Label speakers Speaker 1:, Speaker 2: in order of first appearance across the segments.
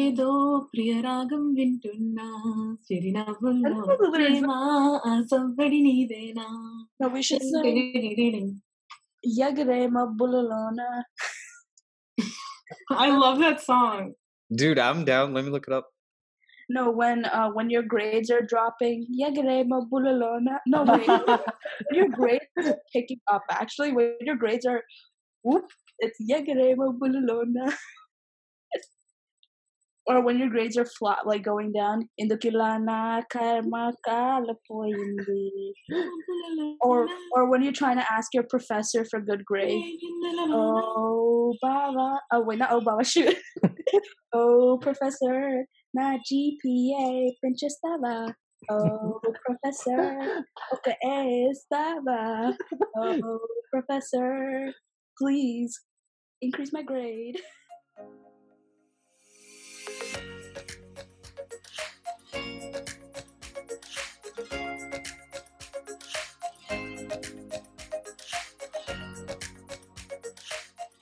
Speaker 1: ఏదో ప్రియ రాగం వింటున్నా చిరునవ్వుల్లో
Speaker 2: I don't know the lyrics.
Speaker 1: ప్రేమ ఆ సవ్వడి నీదేనా
Speaker 2: No, we should sing Yagare Mabulalona.
Speaker 1: I love that song.
Speaker 3: Dude, I'm down. Let me look it up.
Speaker 2: No, when uh when your grades are dropping, Yagare Mabulalona. No, wait. when your grades are picking up, actually, when your grades are whoop, it's Yagare Mabulalona. or when your grades are flat, like going down, Indukilana karma kalapoindi. Or or when you're trying to ask your professor for good grade. Oh, Baba. Oh, wait, not oh, Baba. Shoot. oh, Professor. Na GPA. Pinchestaba. Oh, Professor. Okay, estaba. Oh, Professor. Please increase my grade.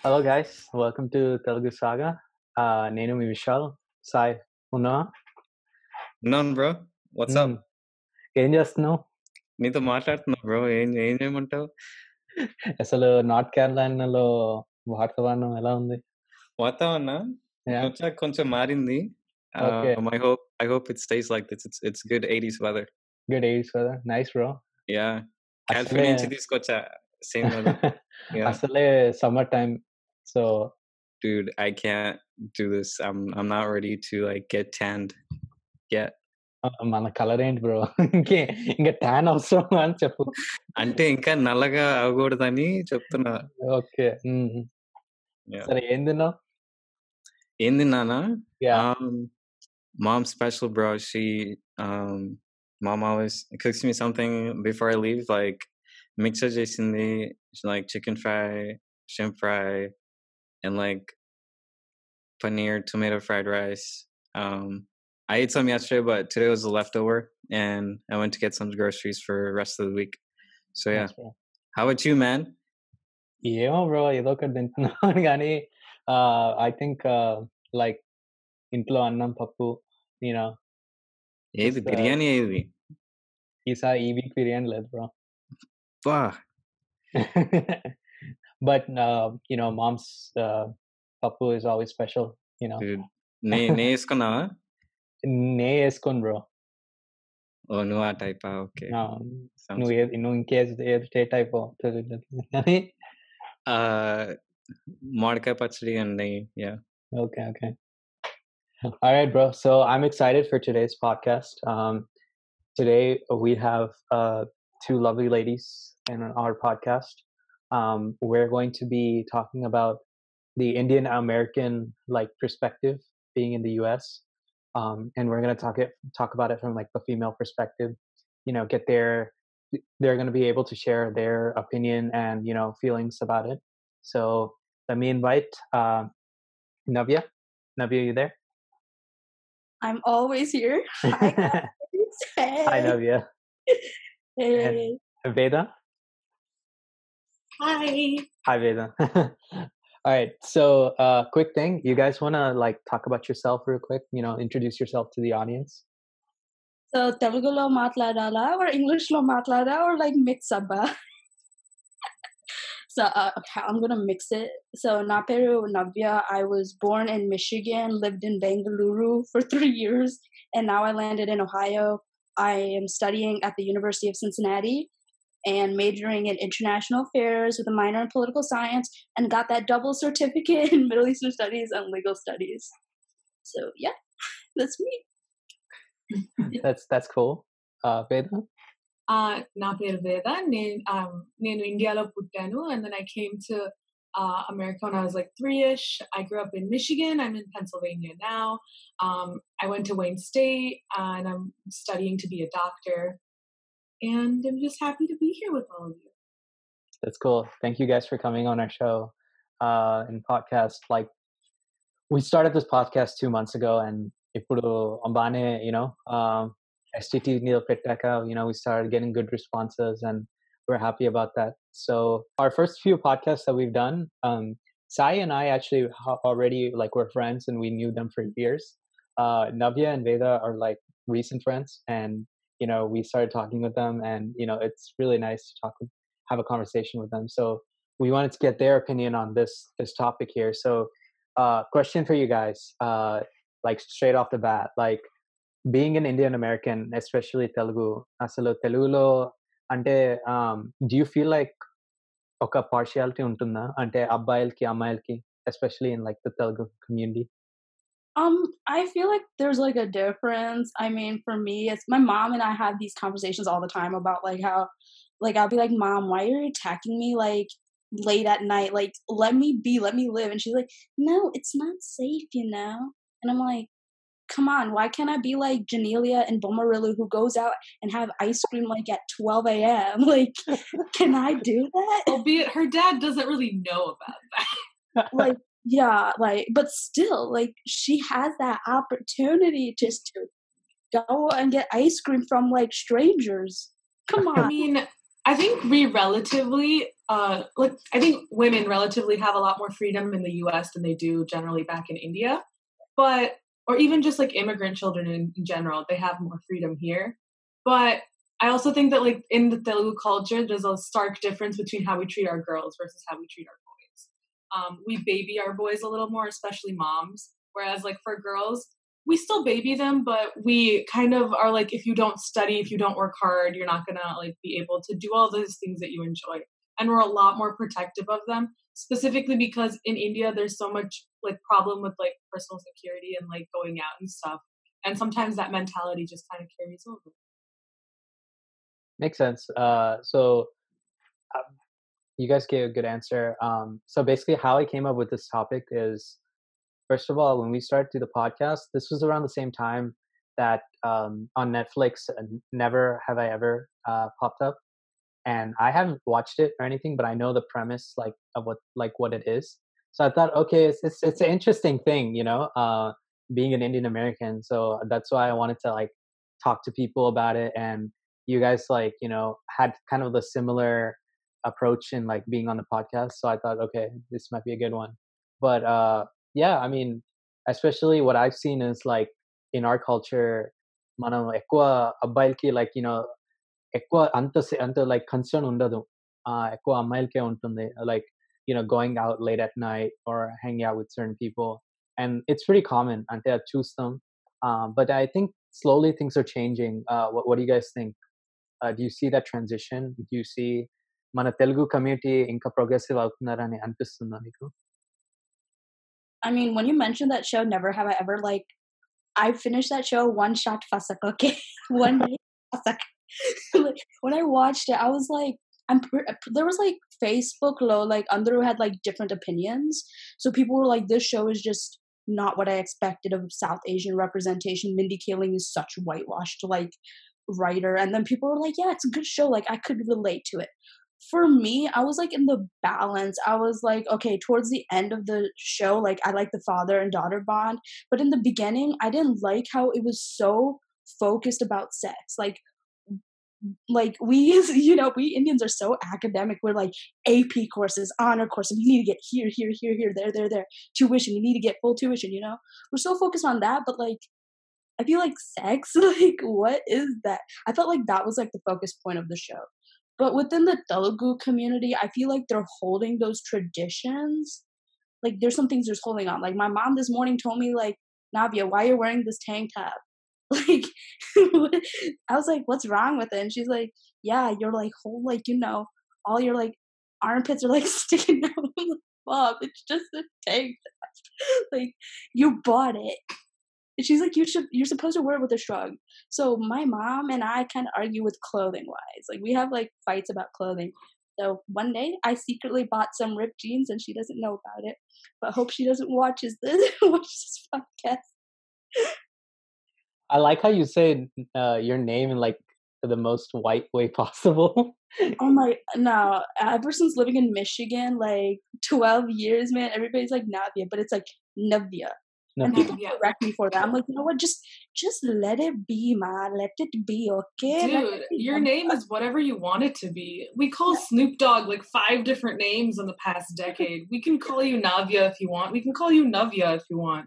Speaker 4: Hello guys welcome to Telugu saga నేను మీ విశాల్. సాయ్ ఉన్నావా?
Speaker 3: None, bro. What's up?
Speaker 4: మ్మ్. ఏం చేస్తున్నావు?
Speaker 3: నీతో మాట్లాడుతున్నా bro ఏం ఏం చేయమంటావు?
Speaker 4: అసలు నార్త్ కేరళలో వాతావరణం ఎలా ఉంది?
Speaker 3: వాతావరణం. వచ్చాక కొంచెం మారింది. I hope I hope it stays like this it's it's good eighties weather
Speaker 4: good eights కదా నైస్ బ్రో
Speaker 3: యా కాలిఫోర్నియా నుంచి తీసుకొచ్చా సేమ్ వెదర్.
Speaker 4: అసలే summer time so
Speaker 3: dude i can't do this i'm i'm not ready to like get tanned yet
Speaker 4: మన colour ఏంటి bro ఇంకే ఇంకా tan అవసరం అని చెప్పు
Speaker 3: అంటే ఇంకా నల్లగా అవ్వకూడదని చెప్తున్నా
Speaker 4: ఓకే
Speaker 3: Yeah.
Speaker 4: సరే ఏం తిన్నావు
Speaker 3: ఏం తిన్నానా
Speaker 4: Yeah.
Speaker 3: Um, mom special, bro. She, um, mom always cooks me something before I leave, like mixer jasindi, like chicken fry, shrimp fry, and like paneer tomato fried rice. Um, I ate some yesterday, but today was a leftover, and I went to get some groceries for the rest of the week. So yeah,
Speaker 4: Nice, bro.
Speaker 3: how about you, man?
Speaker 4: ఏమో bro ఏదో ఒకటి తింటున్నాను కానీ I think like ఇంట్లో అన్నం పప్పు you know
Speaker 3: ఏది
Speaker 4: Just, uh,
Speaker 3: biryani ఏది
Speaker 4: ఈసారి ఈ వీక్ బిర్యానీ లేదు బ్రో
Speaker 3: బా
Speaker 4: బట్ యూనో మామ్స్ పప్పు is always special you know
Speaker 3: dude నే నే వేసుకున్నావా
Speaker 4: నే వేసుకోను బ్రో
Speaker 3: ఓ నువ్వు ఆ టైపా ఓకే
Speaker 4: నువ్వు ఏది నువ్వు ఇంకేది ఏది స్టేట్ అయిపో కానీ
Speaker 3: మామిడికాయ పచ్చడి and నెయ్యి yeah
Speaker 4: Okay, okay. All right, bro. So I'm excited for today's podcast. Um, today we have uh, two lovely ladies in our podcast. Um, we're going to be talking about the Indian American like perspective being in the U.S. Um, and we're going to talk it talk about it from like the female perspective. You know, get their they're going to be able to share their opinion and you know feelings about it. So let me invite uh, Navya. Navya, you there?
Speaker 2: I'm always here. Hi, guys. Hey.
Speaker 4: Hi, Navya.
Speaker 2: Hey.
Speaker 4: Veda?
Speaker 1: Hi.
Speaker 4: Hi, Veda. All right. So, uh, quick thing. You guys want to like talk about yourself real quick? You know, introduce yourself to the audience.
Speaker 2: So Telugulo matladala or Englishlo matlada or like mix abba. so uh, okay, I'm gonna mix it. So na peru Navya, I was born in Michigan, lived in Bengaluru for three years, and now I landed in Ohio. I am studying at the University of Cincinnati and majoring in international affairs with a minor in political science and got that double certificate in Middle Eastern studies and legal studies. So yeah, that's me.
Speaker 4: That's that's cool. Uh, Veda?
Speaker 1: Uh, నా పేరు వేద నేను um, నేను ఇండియాలో పుట్టాను and then I came to uh, America when I was like three-ish. I grew up in Michigan. I'm in Pennsylvania now. Um, I went to Wayne State and I'm studying to be a doctor. And I'm just happy to be here with all of you.
Speaker 4: That's cool. Thank you guys for coming on our show uh, and podcast. Like, we started this podcast two months ago, and ఇప్పుడు అంబానే, you know, um, STT Neil Pitaka, you know, we started getting good responses, and we're happy about that. So, our first few podcasts that we've done, um, Sai and I actually already like were friends and we knew them for years. Uh, Navya and Veda are like recent friends, and you know we started talking with them, and you know it's really nice to talk with, have a conversation with them. So we wanted to get their opinion on this this topic here. So, uh, question for you guys, uh, like straight off the bat, like being an Indian American, especially Telugu, asalu Telugulo అంటే do you feel like ఒక partiality ఉంటుందా అంటే అబ్బాయిలకి అమ్మాయిలకి especially in like the Telugu community
Speaker 2: um i feel like there's like a difference i mean for me it's my mom and i have these conversations all the time about like how like i'll be like mom why are you attacking me like late at night like let me be let me live and she's like no it's not safe you know and i'm like come on, why can't I be like Genelia and Bommarillu who goes out and have ice cream like at 12 a.m.? Like, can I do that?
Speaker 1: Albeit her dad doesn't really know about that.
Speaker 2: like, yeah, like, but still, like, she has that opportunity just to go and get ice cream from like strangers. Come on.
Speaker 1: I mean, I think we relatively, uh, like, I think women relatively have a lot more freedom in the US than they do generally back in India. But or even just like immigrant children in, in general, they have more freedom here. But I also think that like in the Telugu culture, there's a stark difference between how we treat our girls versus how we treat our boys. Um, we baby our boys a little more, especially moms. Whereas like for girls, we still baby them, but we kind of are like, if you don't study, if you don't work hard, you're not gonna like be able to do all those things that you enjoy. And we're a lot more protective of them specifically because in India there's so much like problem with like personal security and like going out and stuff. And sometimes that mentality just kind of carries over.
Speaker 4: Makes sense. Uh, so um, you guys gave a good answer. Um, so basically, how I came up with this topic is, first of all, when we started to the podcast, this was around the same time that um, on Netflix, uh, Never Have I Ever uh, popped up, and I haven't watched it or anything, but I know the premise like of what like what it is. So I thought, okay, it's it's, it's an interesting thing, you know, uh, being an Indian American. So that's why I wanted to like talk to people about it, and you guys like you know had kind of the similar approach in like being on the podcast. So I thought, okay, this might be a good one. But uh, yeah, I mean, especially what I've seen is like in our culture, మనం ఎక్కువ అబ్బాయిలకి like you know ఎక్కువ అంత అంత like concern ఉండదు ఎక్కువ అమ్మాయిలకే ఉంటుంది like you know going out late at night or hanging out with certain people and it's pretty common ante I choose them um, but I think slowly things are changing uh, what, what do you guys think uh, do you see that transition do you see మన Telugu community ఇంకా progressive అవుతున్నారని అనిపిస్తుందా మీకు
Speaker 2: I mean, when you mentioned that show, Never Have I Ever, like, I finished that show one shot fasak, okay? one fasak. like, when I watched it, I was like, I'm there was like Facebook low like under had like different opinions. So people were like, this show is just not what I expected of South Asian representation. Mindy Kaling is such whitewashed like writer, and then people were like, yeah, it's a good show. Like I could relate to it. For me, I was like in the balance. I was like, okay, towards the end of the show, like I like the father and daughter bond, but in the beginning, I didn't like how it was so focused about sex. Like like we you know we indians are so academic. We're like ap courses honor courses. We need to get here here here here there there there. Tuition. You need to get full tuition you know? We're so focused on that but like i feel like sex like what is that? I felt like that was like the focus point of the show but within the telugu community i feel like they're holding those traditions like there's some things they're holding on like my mom this morning told me like navia why you're wearing this tank top like I was like, what's wrong with it? And she's like, yeah, you're like whole like you know all your like armpits are like sticking out. Mom, it's just a tank top. like you bought it. And she's like, you should you're supposed to wear it with a shrug. So my mom and I kind of argue with clothing wise. Like we have like fights about clothing. So one day I secretly bought some ripped jeans and she doesn't know about it. But hope she doesn't watch this watch this podcast.
Speaker 4: I like how you say uh, your name in like the most white way possible.
Speaker 2: oh my no! Ever since living in Michigan, like twelve years, man, everybody's like Navia, but it's like Navia.
Speaker 4: No.
Speaker 2: And people
Speaker 1: Yeah.
Speaker 2: correct me for that. I'm like, you know what? Just just let it be, man. Let it be, okay? Let
Speaker 1: Dude,
Speaker 2: it be.
Speaker 1: your
Speaker 2: I'm-
Speaker 1: name is whatever you want it to be. We call Snoop Dogg like five different names in the past decade. We can call you Navia if you want. We can call you Navia if you want.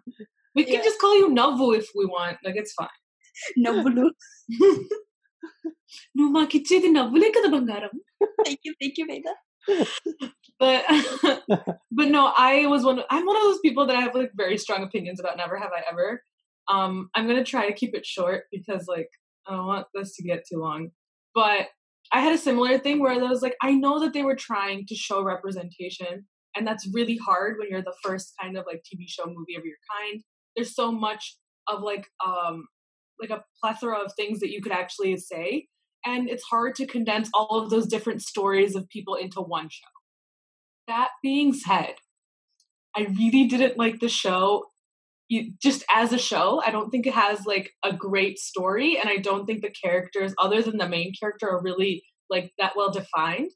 Speaker 1: We can
Speaker 2: Yeah.
Speaker 1: just call you Navu if we want. Like it's fine.
Speaker 2: No blue.
Speaker 1: నువ్వు మాకు ఇచ్చేది నవ్వులే కదా బంగారం
Speaker 2: Thank you, thank you, Veda.
Speaker 1: but but no i was one i'm one of those people that i have like very strong opinions about never have i ever. Um i'm gonna try to keep it short because like i don't want this to get too long. But i had a similar thing where i was like i know that they were trying to show representation and that's really hard when you're the first kind of like tv show movie of your kind. There's so much of like um like a plethora of things that you could actually say and it's hard to condense all of those different stories of people into one show. That being said, I really didn't like the show. You, just as a show, I don't think it has like a great story, and I don't think the characters, other than the main character, are really like that well defined.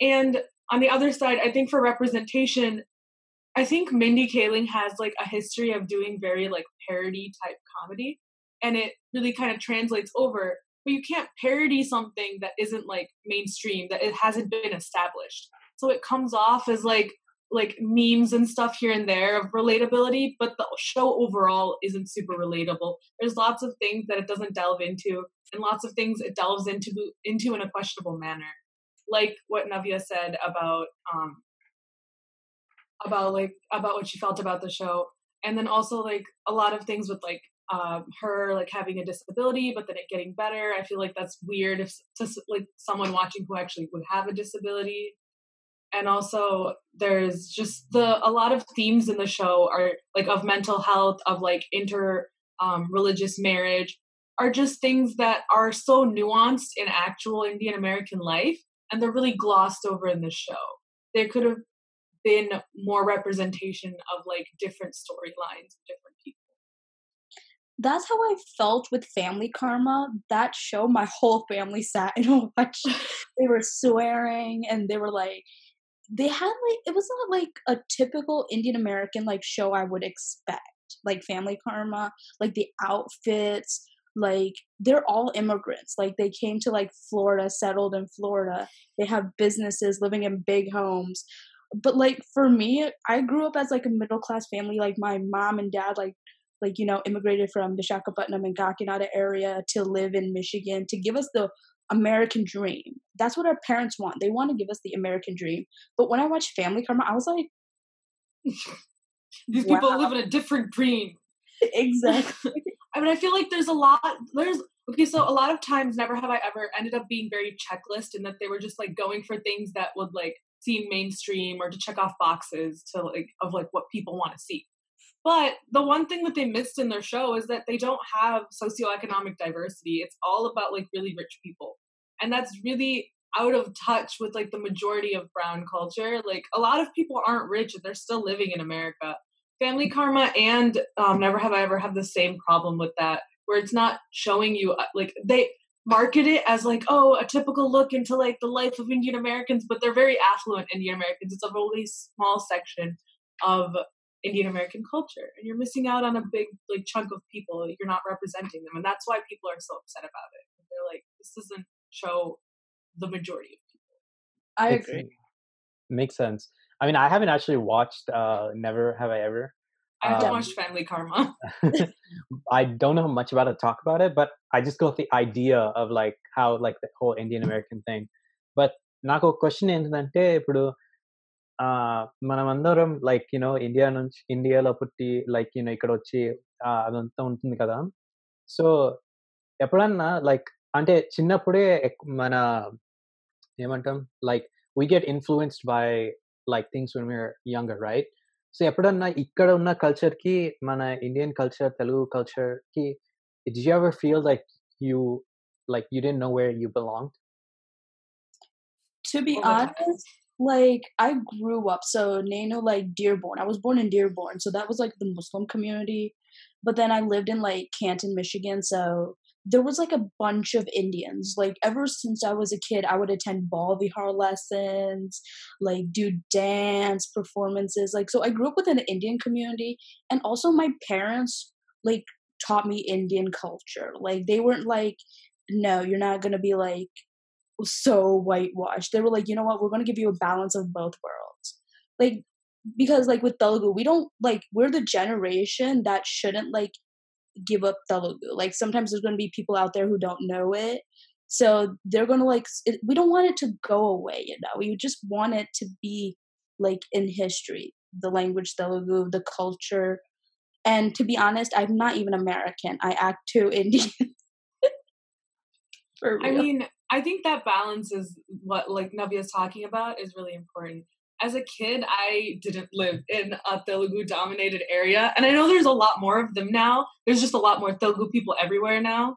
Speaker 1: And on the other side, I think for representation, I think Mindy Kaling has like a history of doing very like parody type comedy, and it really kind of translates over but you can't parody something that isn't like mainstream that it hasn't been established so it comes off as like like memes and stuff here and there of relatability but the show overall isn't super relatable there's lots of things that it doesn't delve into and lots of things it delves into into in a questionable manner like what navia said about um about like about what she felt about the show and then also like a lot of things with like um, her like having a disability, but then it getting better. I feel like that's weird if to like someone watching who actually would have a disability. And also, there's just the a lot of themes in the show are like of mental health, of like inter um, religious marriage, are just things that are so nuanced in actual Indian American life, and they're really glossed over in the show. There could have been more representation of like different storylines, different people.
Speaker 2: That's how I felt with Family Karma. That show, my whole family sat and watched. they were swearing and they were like, they had like, it was not like a typical Indian American like show I would expect. Like Family Karma, like the outfits, like they're all immigrants. Like they came to like Florida, settled in Florida. They have businesses, living in big homes. But like for me, I grew up as like a middle class family. Like my mom and dad, like like you know immigrated from Vishakhapatnam and Kakinada area to live in Michigan to give us the American dream. That's what our parents want. They want to give us the American dream. But when I watched Family Karma, I was like,
Speaker 1: These people
Speaker 2: Wow.
Speaker 1: live in a different dream.
Speaker 2: exactly.
Speaker 1: I mean, I feel like there's a lot. There's okay. So a lot of times, never have I ever ended up being very checklist, in that they were just like going for things that would like seem mainstream or to check off boxes to like of like what people want to see. But the one thing that they missed in their show is that they don't have socioeconomic diversity. It's all about like really rich people. And that's really out of touch with like the majority of brown culture. Like a lot of people aren't rich and they're still living in America. Family Karma and um, Never Have I Ever have the same problem with that, where it's not showing you uh, like they market it as like oh a typical look into like the life of Indian Americans, but they're very affluent Indian Americans. It's a really small section of Indian American culture, and you're missing out on a big like chunk of people. You're not representing them, and that's why people are so upset about it. They're like, this doesn't show the majority of people.
Speaker 2: I
Speaker 4: It's-
Speaker 2: agree.
Speaker 4: Makes sense. I mean, I haven't actually watched uh, Never Have I Ever.
Speaker 1: I haven't
Speaker 4: Um,
Speaker 1: watched Family Karma.
Speaker 4: I don't know much about it to talk about it, but I just got the idea of like how like the whole Indian American thing. But నాకు ఒక question ఏంటంటే ఇప్పుడు మనం అందరం like you know India నుంచి ఇండియాలో పుట్టి like you know ఇక్కడ వచ్చి ఆ, అదంతా ఉంటుంది కదా సో ఎప్పుడన్నా లైక్ అంటే చిన్నప్పుడే ఎక్- మన ఏమంటాం like we get influenced by like things when we are younger right so ఎప్పుడన్నా ఇక్కడ ఉన్న కల్చర్ కి మన ఇండియన్ కల్చర్ తెలుగు కల్చర్ కి did you ever feel like you like you didn't know where you belonged
Speaker 2: To be
Speaker 1: All the time.
Speaker 2: honest, like I grew up so Nano like Dearborn. I was born in Dearborn, so that was like the Muslim community. But then I lived in like Canton, Michigan, so there was like a bunch of Indians. Like ever since I was a kid, I would attend Bal Vihar lessons, like do dance performances. Like so I grew up within an Indian community and also my parents like taught me Indian culture. Like they weren't like, no, you're not gonna be like so whitewashed. They were like, you know what, we're gonna give you a balance of both worlds. Like because like with Telugu, we don't like we're the generation that shouldn't like give up Telugu. Like sometimes there's going to be people out there who don't know it. So they're going to like, it, we don't want it to go away, you know, we just want it to be like in history, the language Telugu, the culture. And to be honest, I'm not even American. I act too Indian.
Speaker 1: I mean, I think that balance is what like is talking about is really important as a kid, I didn't live in a Telugu dominated area. And I know there's a lot more of them now. There's just a lot more Telugu people everywhere now.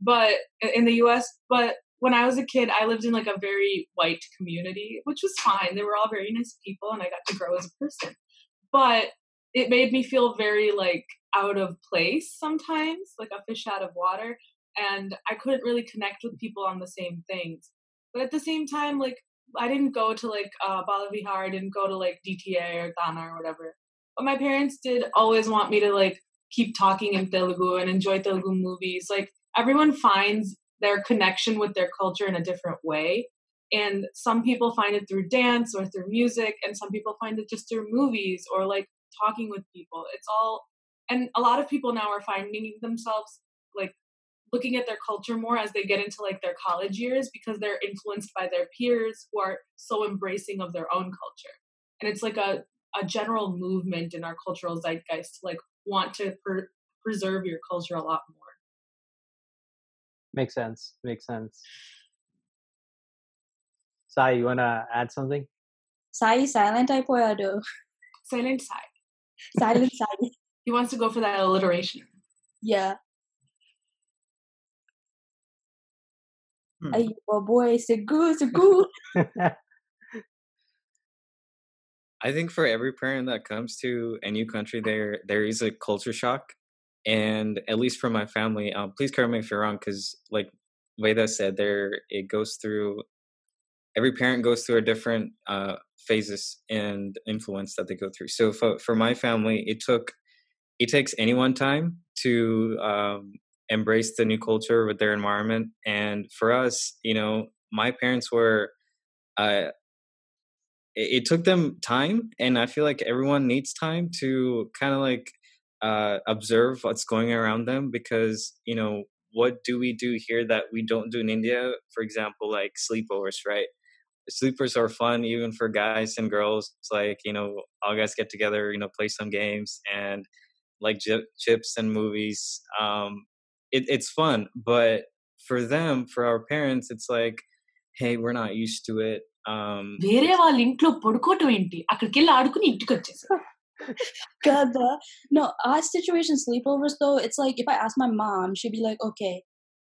Speaker 1: But in the US, but when I was a kid, I lived in like a very white community, which was fine. They were all very nice people and I got to grow as a person. But it made me feel very like out of place sometimes, like a fish out of water. And I couldn't really connect with people on the same things. But at the same time, like I didn't go to like uh, Balavihar, I didn't go to like DTA or TANA or whatever. But my parents did always want me to like keep talking in Telugu and enjoy Telugu movies. Like everyone finds their connection with their culture in a different way. And some people find it through dance or through music, and some people find it just through movies or like talking with people. It's all, and a lot of people now are finding themselves like looking at their culture more as they get into like their college years because they're influenced by their peers who are so embracing of their own culture. And it's like a, a general movement in our cultural zeitgeist to like want to per- preserve your culture a lot more.
Speaker 4: Makes sense. Makes sense. Sai you want to add something?
Speaker 2: Sai silent i do
Speaker 1: silent sai.
Speaker 2: Silent sai.
Speaker 1: He wants to go for that alliteration.
Speaker 2: Yeah. Hmm. boy, Segu, Segu.
Speaker 3: I think for every parent that comes to a new country, there there is a culture shock, and at least for my family, um, please correct me if you're wrong, because like Veda said, there it goes through. Every parent goes through a different uh, phases and influence that they go through. So for for my family, it took it takes anyone time to um, embrace the new culture with their environment. And for us, you know, my parents were, uh, it, it took them time, and I feel like everyone needs time to kind of like uh, observe what's going around them because you know what do we do here that we don't do in India? For example, like sleepovers, right? Sleepers are fun even for guys and girls. It's like you know, all guys get together, you know, play some games and like chips and movies. Um, it, it's fun but for them for our parents it's like hey we're not used to it um
Speaker 1: వేరే వాళ్ళ ఇంట్లో పడుకోవటం ఏంటి అక్కడికి వెళ్ళి ఆడుకుని ఇంటికి వచ్చేసారు
Speaker 2: కదా no our situation sleepovers though it's like if I ask my mom she'd be like okay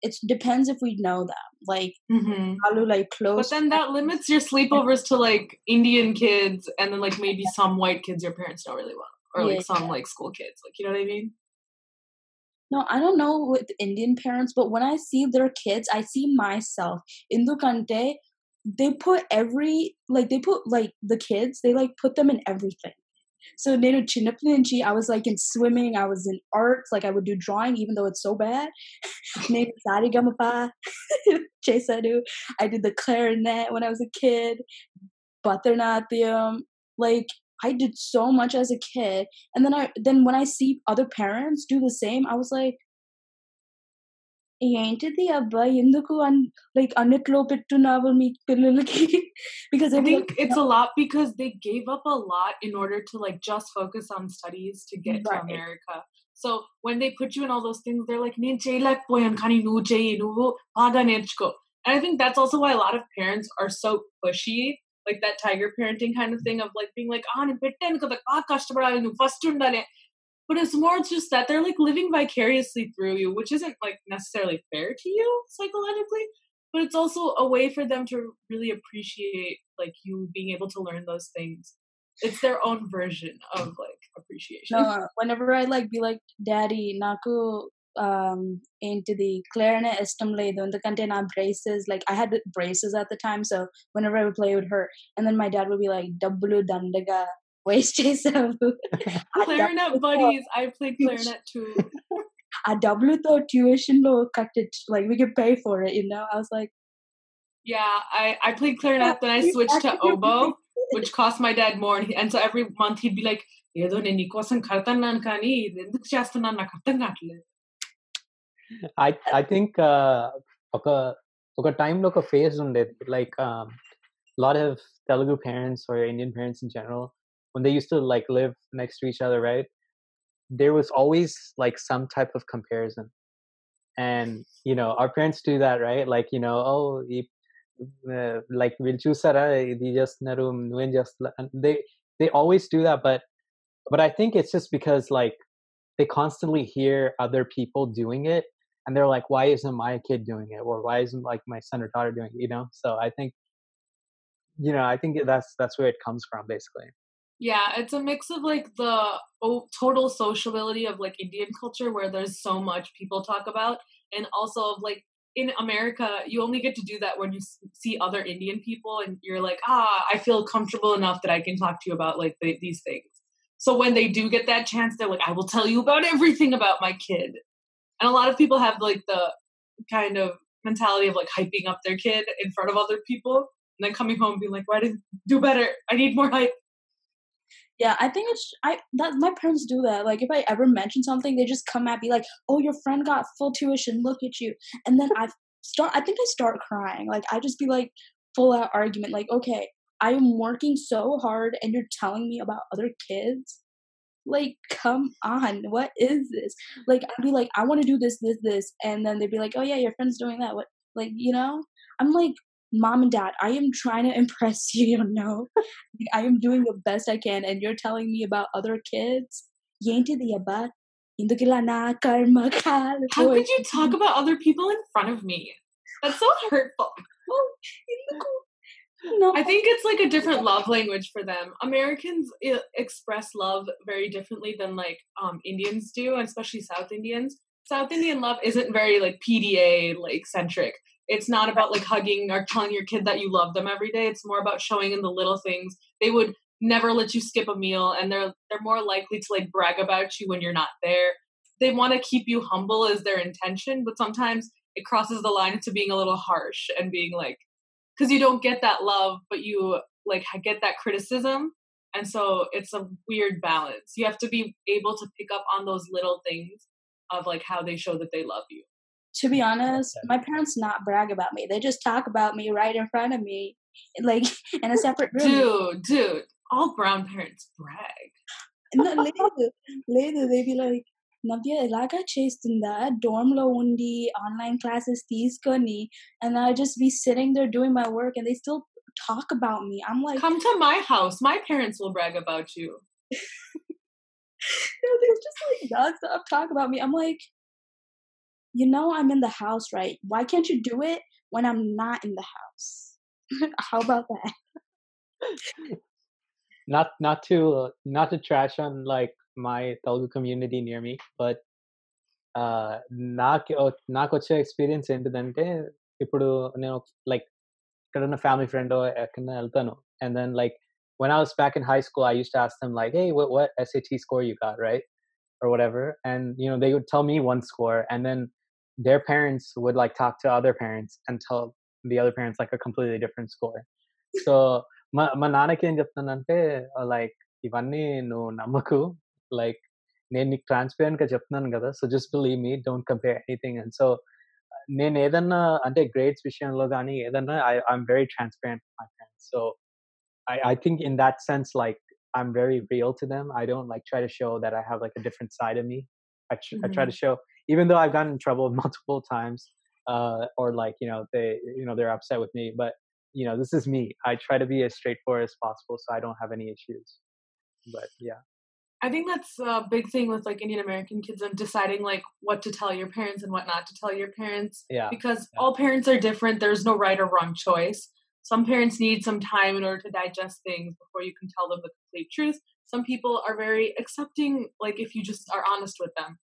Speaker 2: it depends if we know them like
Speaker 1: mm-hmm.
Speaker 2: like close
Speaker 1: but then that limits your sleepovers to like indian kids and then like maybe some white kids your parents know really well or like yeah. some like school kids like you know what i mean
Speaker 2: No, I don't know with Indian parents, but when I see their kids, I see myself. In Kante, they put every like they put like the kids, they like put them in everything. So Nenu Chinaplinchi, I was like in swimming, I was in arts, like I would do drawing even though it's so bad. I did the clarinet when I was a kid. Bharatanatyam. Like I did so much as a kid, and then I then when I see other parents do the same, I was like, ఏంటిది అబ్బా ఎందుకు like అన్నిట్లో పెట్టున్నావు మీ పిల్లలకి
Speaker 1: because I think it's a lot because they gave up a lot in order to like just focus on studies to get right. to America. So when they put you in all those things, they're like, నేను చేయలేకపోయాను కానీ నువ్వు చెయ్యి నువ్వు బాగా నేర్చుకో. And I think that's also why a lot of parents are so pushy like that tiger parenting kind of thing of like being like, ah, first but it's more just that they're like living vicariously through you, which isn't like necessarily fair to you psychologically, but it's also a way for them to really appreciate like you being able to learn those things. It's their own version of like appreciation.
Speaker 2: No, whenever I like be like, Daddy, naku um into the clarinet istam లేదు ఎందుకంటే నా braces like I had braces at the time so whenever I would play it would hurt and then my dad would be like డబ్బులు దండగా waste చేసావు
Speaker 1: clarinet buddies. I played clarinet too.
Speaker 2: ఆ డబ్బులతో tuition లో కట్టి like we could pay for it you know I was like
Speaker 1: Yeah, I, I played clarinet, then I
Speaker 2: you
Speaker 1: switched to
Speaker 2: actually
Speaker 1: oboe,
Speaker 2: pay
Speaker 1: which cost my dad more. And, he, and so every month he'd be like, ఏదో నేను నీకోసం కడతన్నాను కానీ ఇది ఎందుకు చేస్తున్నాను నాకు అర్థం కావట్లేదు
Speaker 4: I I think uh, ఒక ఒక టైంలో ఒక ఫేజ్ ఉండేది like lot of Telugu parents or Indian parents in general when they used to like live next to each other right there was always like some type of comparison and you know our parents do that right like you know oh ఈ- uh, like వీళ్ళు చూసారా ఇది చేస్తున్నారు నువ్వేం చేస్తున్నా and they they always do that but but I think it's just because like they constantly hear other people doing it and they're like why isn't my kid doing it or why isn't like my son or daughter doing it you know so i think you know i think that's that's where it comes from basically
Speaker 1: Yeah, it's a mix of like the total sociability of like Indian culture where there's so much people talk about, and also of like in America, you only get to do that when you see other Indian people and you're like, ah, I feel comfortable enough that I can talk to you about like the, these things. So when they do get that chance, they're like, I will tell you about everything about my kid. And a lot of people have like the kind of mentality of like hyping up their kid in front of other people and then coming home being like, why didn't do better? I need more hype.
Speaker 2: Yeah, I think it's I that my parents do that. Like if I ever mention something, they just come at me like, "Oh, your friend got full tuition. Look at you." And then I start. I think I start crying. Like I just be like full out argument. Like, okay, I am working so hard, and you're telling me about other kids. Like, come on, what is this? Like, I'd be like, I want to do this, this, this, and then they'd be like, oh yeah, your friend's doing that. What, like, you know? I'm like, mom and dad, I am trying to impress you, you know? I am doing the best I can, and you're telling me about other kids.
Speaker 1: How could you talk about other people in front of me? That's so hurtful.
Speaker 2: No,
Speaker 1: I think it's like a different love language for them. Americans i- express love very differently than like um, Indians do, and especially South Indians. South Indian love isn't very like PDA like centric. It's not about like hugging or telling your kid that you love them every day. It's more about showing in the little things. They would never let you skip a meal, and they're they're more likely to like brag about you when you're not there. They want to keep you humble as their intention, but sometimes it crosses the line to being a little harsh and being like because you don't get that love, but you like get that criticism. And so it's a weird balance. You have to be able to pick up on those little things of like how they show that they love you.
Speaker 2: To be honest, my parents not brag about me. They just talk about me right in front of me, like in a separate room.
Speaker 1: Dude, dude, all brown parents brag.
Speaker 2: no, later, later they be like, నవ్య ఇలాగా చేస్తుందా dorm లో ఉండి online classes తీసుకొని and I just be sitting there doing my work and they still talk about me. I'm like,
Speaker 1: Come to my house. My parents will brag about you.
Speaker 2: No, they just like nonstop talk about me. I'm like, you know, I'm in the house, right? Why can't you do it when I'm not in the house? How about that?
Speaker 4: not not to uh, not to trash on like my Telugu community near me, but uh, నాకు నాకు వచ్చే experience ఏంటిదంటే ఇప్పుడు నేను like ఎక్కడన్నా family friend ఎక్కడన్నా వెళ్తాను and then like when I was back in high school, I used to ask them like, "Hey, what what SAT score you got, right?" or whatever, and you know they would tell me one score, and then their parents would like talk to other parents and tell the other parents like a completely different score. So మా మా నాన్నకి ఏం చెప్తానంటే like ఇవన్నీ నువ్వు నమ్మకు like నేను నీకు ట్రాన్స్పరెంట్ గా చెప్తున్నాను కదా so just believe me don't compare anything and so నేను ఏదన్నా అంటే గ్రేడ్స్ విషయంలో కానీ ఏదన్నా I I'm very transparent my friends so I, I think in that sense, like I'm very real to them. I don't like try to show that I have like a different side of me. I, tr- I try to show, even though I've gotten in trouble multiple times, uh, or like you know they you know they're upset with me, but you know this is me. I try to be as straightforward as possible, so I don't have any issues. But yeah,
Speaker 1: I think that's a big thing with like Indian American kids and deciding like what to tell your parents and what not to tell your parents.
Speaker 4: yeah,
Speaker 1: because
Speaker 4: Yeah.
Speaker 1: all parents are different. There's no right or wrong choice. Some parents need some time in order to digest things before you can tell them the complete truth. Some people are very accepting, like if you just are honest with them.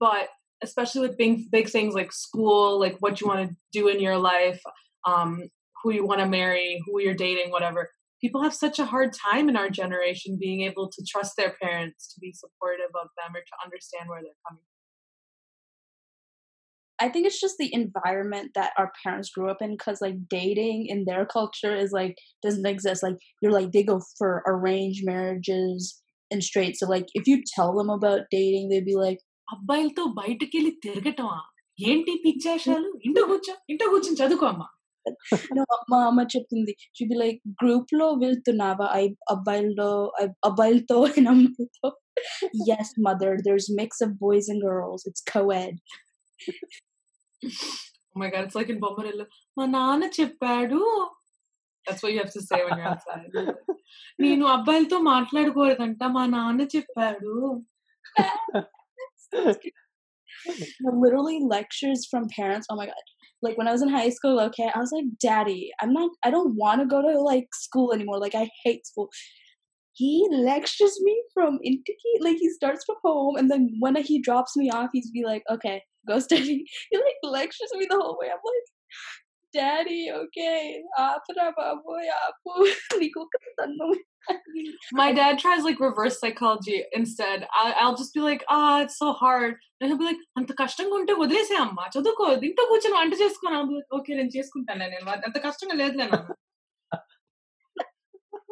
Speaker 1: But especially with big big things like school, like what you want to do in your life, um, who you want to marry, who you're dating, whatever People have such a hard time in our generation being able to trust their parents, to be supportive of them, or to understand where they're coming
Speaker 2: I think it's just the environment that our parents grew up in because like dating in their culture is like doesn't exist. Like you're like they go for arranged marriages and straight. So like if you tell them about dating, they'd be like,
Speaker 1: అబ్బాయిలతో బయటికి వెళ్ళి తిరగటమా ఏంటి పిచ్చేషాలు ఇంట కూర్చో ఇంట కూర్చొని చదువుకో అమ్మా
Speaker 2: no, మా అమ్మ చెప్తుంది షుడ్ బి లైక్ గ్రూప్ లో వెళ్తున్నావా ఐ అబ్బాయిలతో అబ్బాయిలతో అండ్ అమ్మాయిలతో yes mother there's mix of boys and girls it's co-ed
Speaker 1: Oh my god, it's like in Bombarilla. మా నాన్న చెప్పాడు That's what you have to say when you're outside. నేను అబ్బాయిలతో మాట్లాడకూడదంట మా నాన్న చెప్పాడు
Speaker 2: No, literally lectures from parents oh my god like when i was in high school okay i was like daddy i'm not i don't want to go to like school anymore like i hate school he lectures me from Intiki. Like he starts from home, and then when he drops me off, he's be like, "Okay, go study." He like lectures me the whole way. I'm like, "Daddy, okay, ah, ah, ah, katanno."
Speaker 1: My dad tries like reverse psychology instead. I, I'll just be like, ah, it's so hard. And he'll be like, అంత కష్టంగా ఉంటే వదిలేసే అమ్మా చదువుకో ఇంట్లో కూర్చొని వంట చేసుకోను I'll be like, ఓకే నేను చేసుకుంటాను నేను అంత కష్టంగా లేదులే నాన్న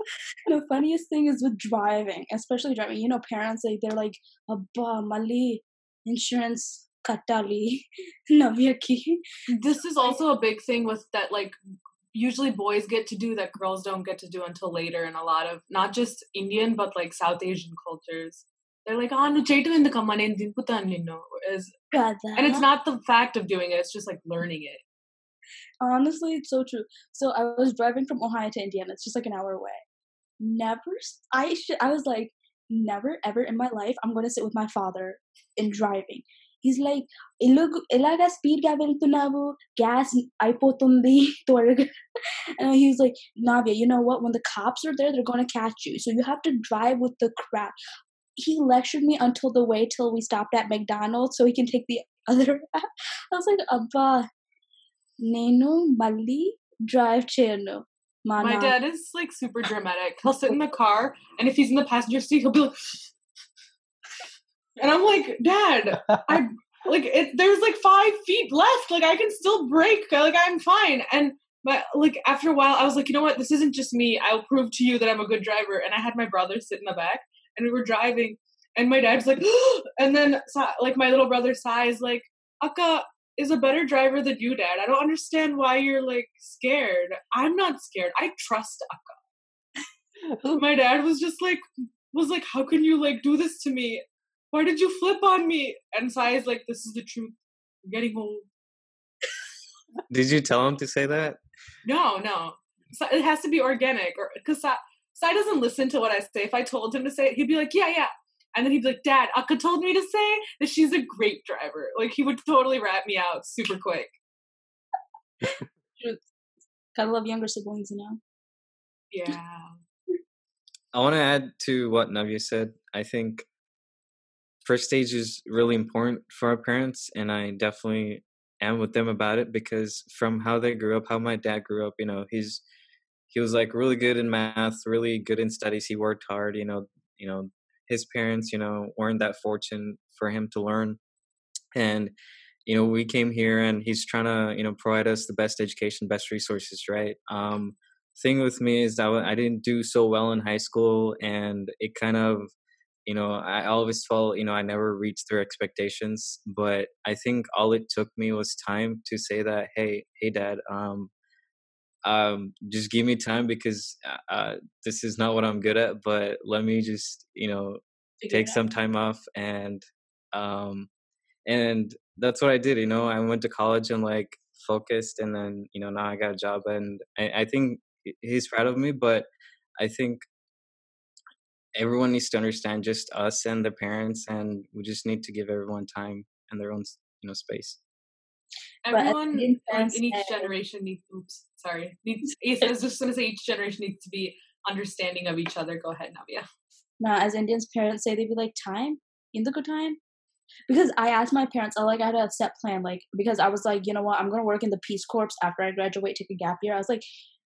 Speaker 2: the funniest thing is with driving, especially driving. You know, parents like they're like, "Abba, mali insurance katali navyaki."
Speaker 1: this is also a big thing with that like usually boys get to do that girls don't get to do until later in a lot of not just Indian but like South Asian cultures. They're like, ah, no, is and it's not the fact of doing it, it's just like learning it.
Speaker 2: Honestly, it's so true. So I was driving from Ohio to Indiana, it's just like an hour away. Never, I I was like, never ever in my life I'm going to sit with my father in driving He's like, "Ilag ilaga speed ga వెళ్తున్నావు gas అయిపోతుంది త్వరగా." And he was like, Navia, you know what? When the cops are there, they're gonna catch you. So you have to drive with the crowd. He lectured me until the way till we stopped at McDonald's so he can take the other. I was like, Abba, నేను మళ్ళీ drive చేయను మా
Speaker 1: My
Speaker 2: నాన్న-
Speaker 1: dad is like super dramatic. He'll sit in the car, and if he's in the passenger seat, he'll be like, and I'm like, Dad, I like it. There's like five feet left. Like I can still brake. Like I'm fine. And but like after a while, I was like, you know what? This isn't just me. I'll prove to you that I'm a good driver. And I had my brother sit in the back, and we were driving. And my dad's like, and then like my little brother sighs like, Akka is a better driver than you, Dad. I don't understand why you're like scared. I'm not scared. I trust Akka. my dad was just like, was like, how can you like do this to me? Why did you flip on me? And Sai is like, this is the truth. I'm getting old.
Speaker 3: Did you tell him to say that?
Speaker 1: No, no. Sai- It has to be organic, or because Sai, Sai doesn't listen to what I say. If I told him to say it, he'd be like, yeah, yeah. And then he'd be like, Dad, Akka told me to say that she's a great driver. Like he would totally rat me out super quick.
Speaker 2: Gotta love younger siblings, you know.
Speaker 1: Yeah.
Speaker 3: I want to add to what Navya said. I think first stage is really important for our parents, and I definitely am with them about it because from how they grew up, how my dad grew up, you know, he's he was like really good in math, really good in studies. He worked hard, you know, you know, his parents, you know, weren't that fortunate for him to learn, and you know, we came here and he's trying to, you know, provide us the best education, best resources, right? Um, thing with me is that I didn't do so well in high school, and it kind of, you know, I always felt, you know, I never reached their expectations. But I think all it took me was time to say that, hey, hey, dad, um, um, just give me time because uh, this is not what I'm good at. But let me just, you know, take some time off and um and that's what i did you know i went to college and like focused and then you know now i got a job and i, I think he's proud of me but i think everyone needs to understand just us and the parents and we just need to give everyone time and their own you know space
Speaker 2: But
Speaker 1: Everyone like, in each generation needs. Oops, sorry. Needs. I was just gonna say each generation needs to be understanding of each other. Go ahead, Navia.
Speaker 2: Now, as Indians, parents say they'd be like, time, in the good time. because I asked my parents, I like I had a set plan, like because I was like, you know what, I'm gonna work in the Peace Corps after I graduate, take a gap year. I was like,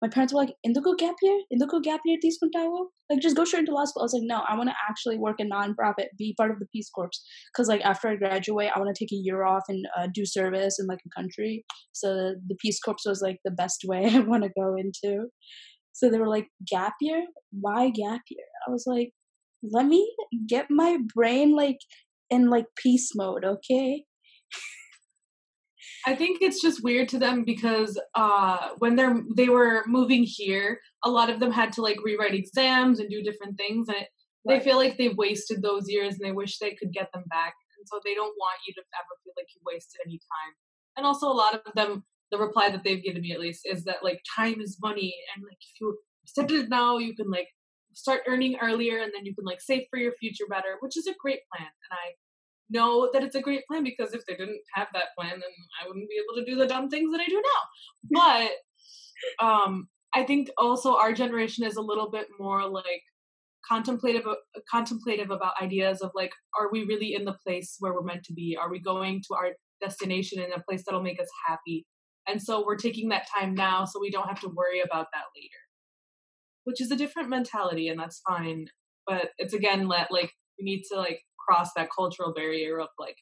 Speaker 2: my parents were like, Induko gap year? Induko gap year Tiskuntawo? Like, just go straight into law school. I was like, no, I want to actually work in nonprofit, be part of the Peace Corps. Because, like, after I graduate, I want to take a year off and uh, do service in, like, a country. So the Peace Corps was, like, the best way I want to go into. So they were like, gap year? Why gap year? I was like, let me get my brain, like, in, like, peace mode, okay?
Speaker 1: I think it's just weird to them because uh, when they're they were moving here, a lot of them had to like rewrite exams and do different things, and it, right. they feel like they've wasted those years, and they wish they could get them back, and so they don't want you to ever feel like you wasted any time. And also, a lot of them, the reply that they've given me at least is that like time is money, and like if you it now, you can like start earning earlier, and then you can like save for your future better, which is a great plan, and I know that it's a great plan because if they didn't have that plan, then I wouldn't be able to do the dumb things that I do now. But um, I think also our generation is a little bit more like contemplative contemplative about ideas of like are we really in the place where we're meant to be? Are we going to our destination in a place that'll make us happy? And so we're taking that time now so we don't have to worry about that later. Which is a different mentality and that's fine but it's again let like we need to like cross that cultural barrier of like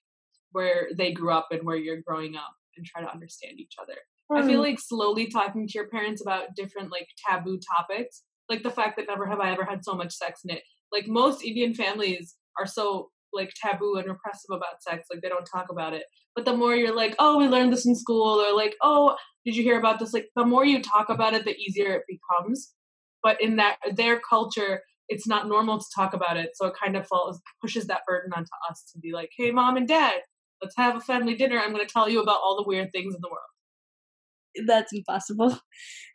Speaker 1: where they grew up and where you're growing up and try to understand each other. Mm. I feel like slowly talking to your parents about different like taboo topics, like the fact that never have I ever had so much sex in it. Like most Indian families are so like taboo and repressive about sex, like they don't talk about it. But the more you're like, oh, we learned this in school, or like, oh, did you hear about this? Like the more you talk about it, the easier it becomes. But in that their culture, it's not normal to talk about it. So it kind of falls pushes that burden onto us to be like, hey, mom and dad, let's have a family dinner. I'm going to tell you about all the weird things in the world.
Speaker 2: That's impossible.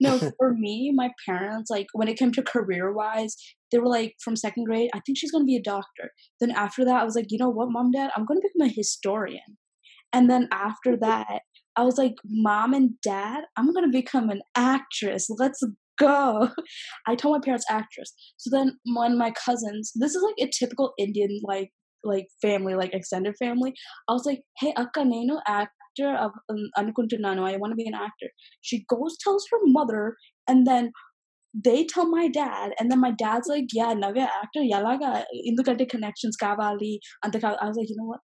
Speaker 2: No, for me, my parents, like when it came to career wise, they were like from second grade, I think she's going to be a doctor. Then after that, I was like, you know what, mom, dad, I'm going to become a historian. And then after that, I was like, Mom and Dad, I'm gonna become an actress. Let's go. I told my parents actress. So then when my cousins, this is like a typical Indian like like family, like extended family. I was like, hey akka nenu actor of um, anukuntunnanu. I want to be an actor. She goes tells her mother, and then they tell my dad, and then my dad's like, yeah, navya actor yalaga indukante connections kavali I was like, you know what?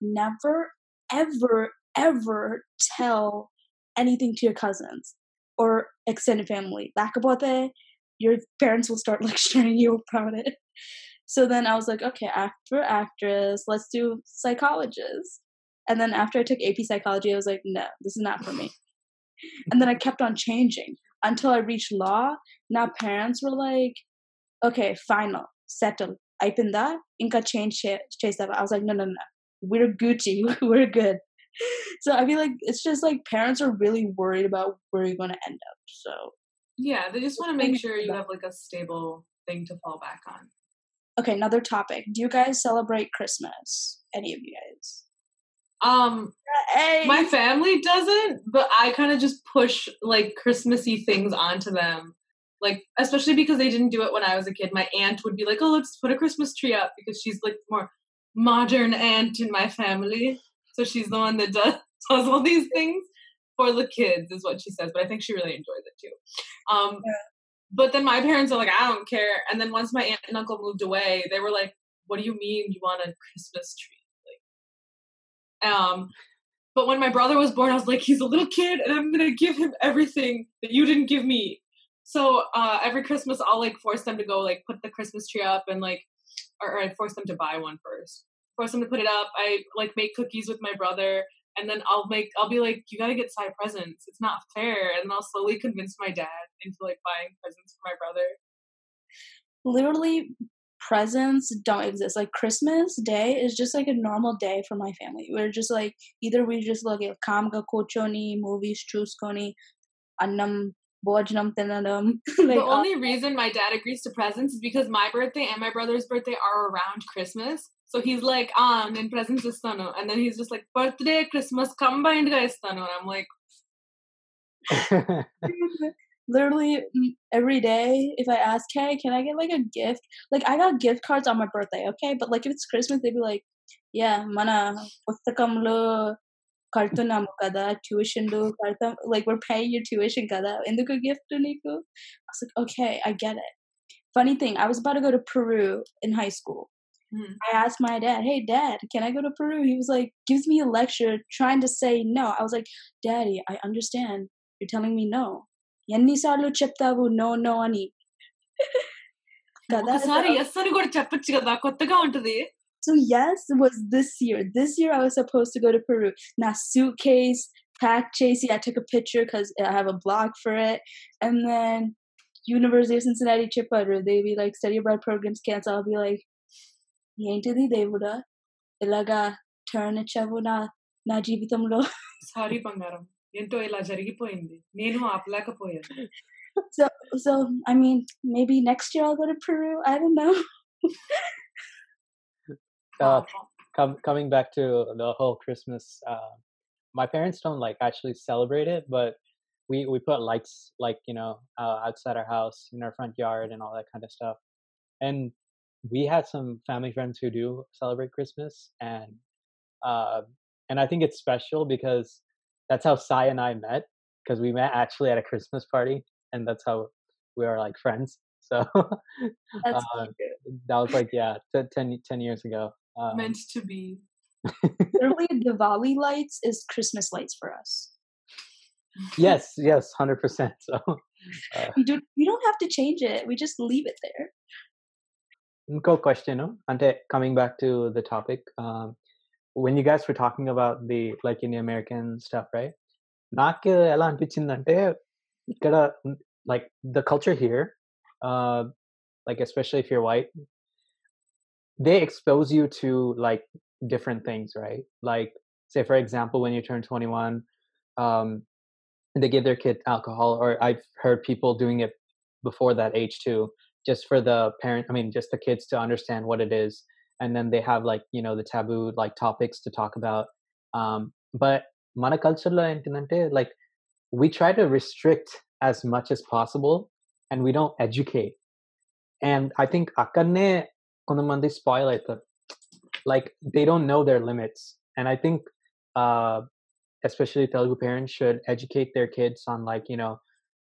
Speaker 2: Never, ever, ever tell anything to your cousins or extended family. Lakabote, eh? your parents will start lecturing you about it. So then I was like, okay, actor, actress, let's do psychologist. And then after I took AP psychology, I was like, no, this is not for me. and then I kept on changing until I reached law. Now parents were like, okay, final, settle. that. inka change chase I was like, no, no, no. We're Gucci. We're good. so I feel like it's just like parents are really worried about where you're going to end up. So
Speaker 1: yeah, they just want to make sure you have like a stable thing to fall back on.
Speaker 2: Okay, another topic. Do you guys celebrate Christmas? Any of you guys?
Speaker 1: Um, hey. my family doesn't, but I kind of just push like Christmassy things onto them. Like, especially because they didn't do it when I was a kid. My aunt would be like, "Oh, let's put a Christmas tree up," because she's like more modern aunt in my family. So she's the one that does, does all these things for the kids, is what she says. But I think she really enjoys it too. Um, yeah. But then my parents are like, I don't care. And then once my aunt and uncle moved away, they were like, What do you mean you want a Christmas tree? Like, um, but when my brother was born, I was like, He's a little kid, and I'm gonna give him everything that you didn't give me. So uh, every Christmas, I'll like force them to go like put the Christmas tree up and like, or, or I force them to buy one first force him to put it up. I like make cookies with my brother and then I'll make I'll be like, you gotta get side presents. It's not fair. And I'll slowly convince my dad into like buying presents for my brother.
Speaker 2: Literally presents don't exist. Like Christmas Day is just like a normal day for my family. We're just like either we just look at kamga kochoni, movies chusconi, annam Bojnam
Speaker 1: the only reason my dad agrees to presents is because my birthday and my brother's birthday are around Christmas. so he's like, ah, నేను presents istanu. And then he's just like, birthday, Christmas combined ga istanu. And I'm like,
Speaker 2: literally mm, every day if I ask, hey, can I get like a gift? Like I got gift cards on my birthday, okay? But like if it's Christmas, they'd be like, yeah మన పుస్తకంలో కడుతున్నాము కదా tuition కడతాం like we're paying your tuition కదా ఎందుకు gift నీకు I was like okay I get it funny thing I was about to go to Peru in high school
Speaker 1: Hmm.
Speaker 2: I asked my dad hey dad can I go to Peru he was like gives me a lecture trying to say no I was like daddy I understand you're telling me no ఎన్నిసార్లు చెప్తావు no no అని కదా
Speaker 1: ఒకసారి yes అని కూడా చెప్పొచ్చు కదా కొత్తగా ఉంటది
Speaker 2: So yes, it was this year. This year I was supposed to go to Peru. Now suitcase, pack chasey. I took a picture because I have a blog for it. And then University of Cincinnati Chipper, they be like study abroad programs cancel. I'll be like, ఏంటిది దేవుడా ఇలాగా turn ఇచ్చావు నా నా జీవితంలో
Speaker 1: sorry బంగారం ఏంటో ఇలా జరిగిపోయింది నేను ఆపలేకపోయాను
Speaker 2: so so I mean maybe next year I'll go to Peru. I don't know.
Speaker 4: Uh,
Speaker 1: పాపం.
Speaker 4: com- coming back to the whole Christmas, uh, my parents don't like actually celebrate it, but we we put lights like you know uh, outside our house in our front yard and all that kind of stuff. And we had some family friends who do celebrate Christmas, and uh, and I think it's special because that's how Sai and I met because we met actually at a Christmas party, and that's how we are like friends. So uh, that was like yeah, t- 10, 10 years ago. Um,
Speaker 1: meant to be
Speaker 2: Literally, Diwali lights is Christmas lights for us.
Speaker 4: yes, yes, hundred percent. So, uh,
Speaker 2: We do. We don't have to change it. We just leave it there.
Speaker 4: ఇంకో question, ante coming back to the topic, um, when you guys were talking about the like in the American stuff, right? నాకు ఎలా అనిపించిందంటే ఇక్కడ like the culture here, uh, like especially if you're white, they expose you to like different things, right? Like say for example, when you turn 21, um, they give their kid alcohol, or I've heard people doing it before that age too, just for the parent. I mean, just the kids to understand what it is, and then they have like you know the taboo like topics to talk about. Um, but mana culture lo ఏంటంటే like we try to restrict as much as possible, and we don't educate. And I think అక్కడనే కొంతమంది spoil అవుతారు like they don't know their limits and i think uh especially telugu parents should educate their kids on like you know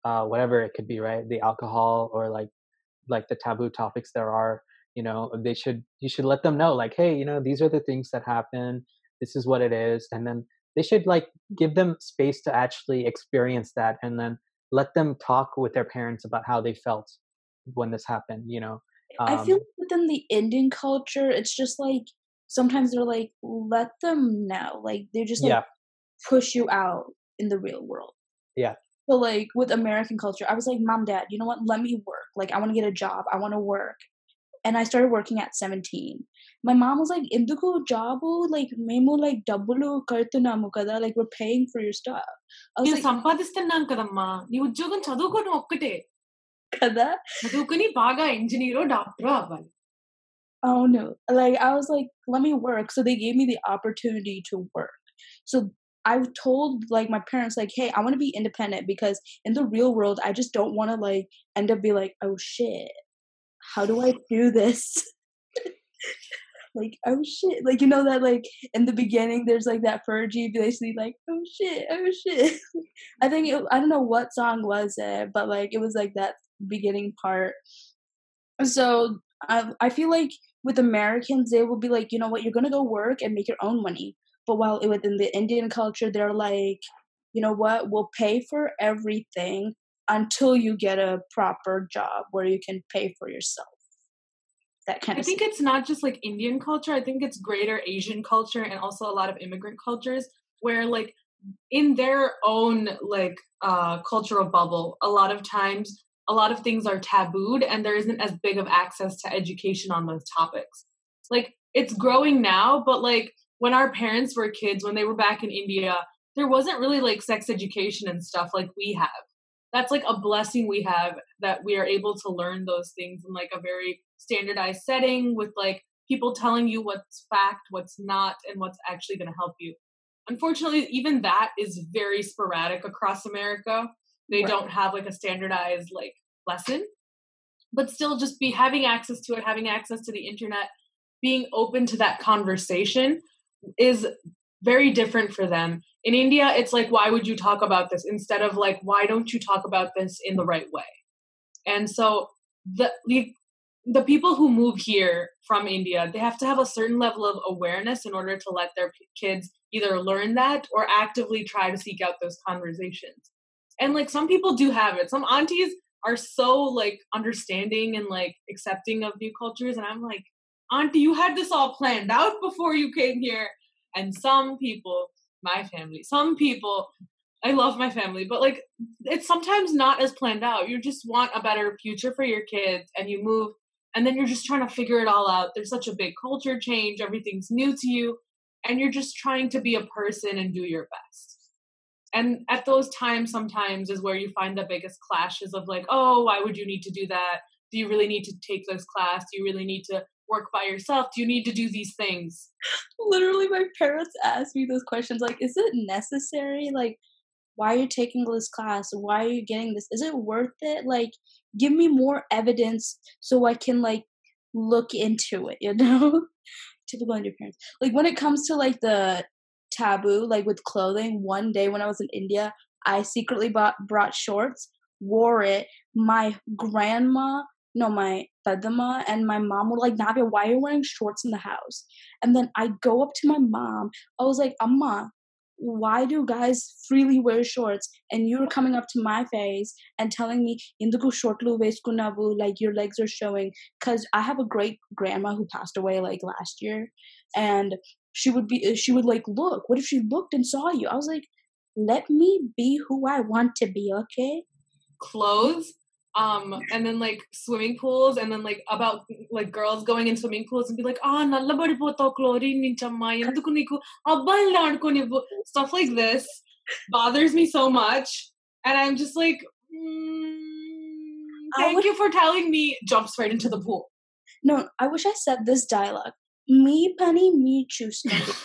Speaker 4: uh whatever it could be right the alcohol or like like the taboo topics there are you know they should you should let them know like hey you know these are the things that happen this is what it is and then they should like give them space to actually experience that and then let them talk with their parents about how they felt when this happened you know
Speaker 2: I feel
Speaker 4: Um,
Speaker 2: within the Indian culture, it's just like sometimes they're like, let them know. Like they're just like
Speaker 4: yeah
Speaker 2: push you out in the real world.
Speaker 4: Yeah.
Speaker 2: So like with American culture, I was like, Mom, Dad, you know what? Let me work. Like I want to get a job. I want to work. And I started working at 17. My mom was like, Induku jobu, like memo like double kartunamu kada, like we're paying for your stuff. I was
Speaker 1: నేను
Speaker 2: like,
Speaker 1: సంపాదిస్తున్నాను కదమ్మా నీ ఉద్యోగం చదువుకోవడం ఒక్కటే
Speaker 2: kada?
Speaker 1: చదువుకుని బాగా ఇంజనీరో డాక్టరో అవ్వాలి
Speaker 2: Oh no. Like I was like, let me work. So they gave me the opportunity to work. So I told like my parents, like, hey, I want to be independent because in the real world, I just don't want to like end up be like, oh shit, how do I do this? like, oh shit. Like you know that like in the beginning there's like that Fergie basically like, oh shit, oh shit. I think it, I don't know what song was it, but like it was like that beginning part. So I I feel like with Americans, they will be like, you know what, you're gonna go work and make your own money. But while within the Indian culture, they're like, you know what, we'll pay for everything until you get a proper job where you can pay for yourself. That kind
Speaker 1: I
Speaker 2: of
Speaker 1: think it's not just like Indian culture. I think it's greater Asian culture and also a lot of immigrant cultures where like in their own like uh cultural bubble, a lot of times a lot of things are tabooed and there isn't as big of access to education on those topics. Like it's growing now, but like when our parents were kids, when they were back in India, there wasn't really like sex education and stuff like we have. That's like a blessing we have that we are able to learn those things in like a very standardized setting with like people telling you what's fact, what's not, and what's actually going to help you. Unfortunately, even that is very sporadic across America. They
Speaker 2: Right.
Speaker 1: don't have like a standardized like lesson, but still just be having access to it, having access to the internet. being open to that conversation is very different for them. In India, it's like, why would you talk about this instead of like, why don't you talk about this in the right way? And so the, the people who move here from India, they have to have a certain level of awareness in order to let their kids either learn that or actively try to seek out those conversations. And like some people do have it. Some aunties are so like understanding and like accepting of new cultures and I'm like, "Auntie, you had this all planned out before you came here." And some people, my family, some people I love my family, but like it's sometimes not as planned out. You just want a better future for your kids and you move and then you're just trying to figure it all out. There's such a big culture change, everything's new to you, and you're just trying to be a person and do your best. And at those times, sometimes is where you find the biggest clashes of like, oh, why would you need to do that? Do you really need to take this class? Do you really need to work by yourself? Do you need to do these things?
Speaker 2: Literally, my parents ask me those questions like, is it necessary? Like, why are you taking this class? Why are you getting this? Is it worth it? Like, give me more evidence so I can like look into it, you know? Typical Indian parents. Like when it comes to like the taboo, like with clothing, one day when I was in India, I secretly bought brought shorts, wore it. My grandma, no, my Tadama and my mom were like, Navya, why are you wearing shorts in the house? And then I go up to my mom. I was like, Amma, why do guys freely wear shorts? And you're coming up to my face and telling me induku shortlu veskunavu like your legs are showing. Because i have a great grandma who passed away like last year. And she would be she would like look what if she looked and saw you? I was like let me be who i want to be okay?
Speaker 1: Clothes um and then like swimming pools and then like about like girls going in swimming pools and be like ah nalla padipotav chlorine ninchamma enduku neeku abballi ఆడుకోనివ్వు stuff like this bothers me so much and i'm just like mm, thank you for telling me jump straight into the pool
Speaker 2: no i wish i said this dialogue me punny me చూసుకోండి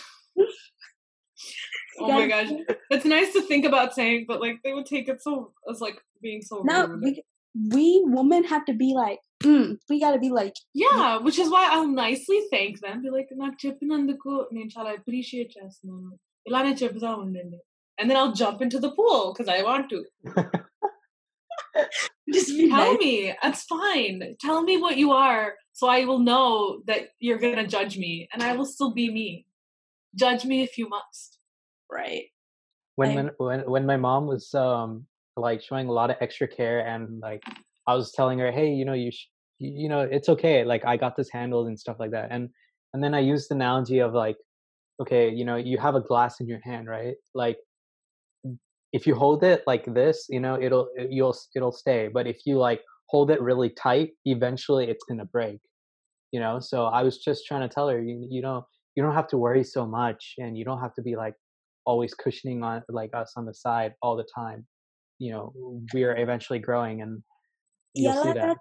Speaker 1: Oh my gosh. It's nice to think about saying, but like they would take it so as like being so
Speaker 2: no,
Speaker 1: rude.
Speaker 2: we, we women have to be like, mm, we gotta be like,
Speaker 1: Yeah, which is why I'll nicely thank them. Be like, నాకు చెప్పినందుకు నేను చాలా appreciate చేస్తున్నాను ఇలానే చెప్తా ఉండండి and then I'll jump into the pool because I want to.
Speaker 2: just be
Speaker 1: Tell
Speaker 2: nice.
Speaker 1: me, it's fine. Tell me what you are so I will know that you're gonna judge me and I will still be me. Judge me if you must.
Speaker 2: Right.
Speaker 4: when
Speaker 2: I-
Speaker 4: when when when my mom was um like showing a lot of extra care and like I was telling her, hey, you know, you sh- you know, it's okay. Like I got this handled and stuff like that. And and then I used the analogy of like, okay, you know, you have a glass in your hand, right? Like if you hold it like this, you know, it'll it- you'll it'll stay. But if you like hold it really tight, eventually it's gonna break. You know. So I was just trying to tell her, you you know, you don't have to worry so much, and you don't have to be like always cushioning on like us on the side all the time you know we are eventually growing and see that.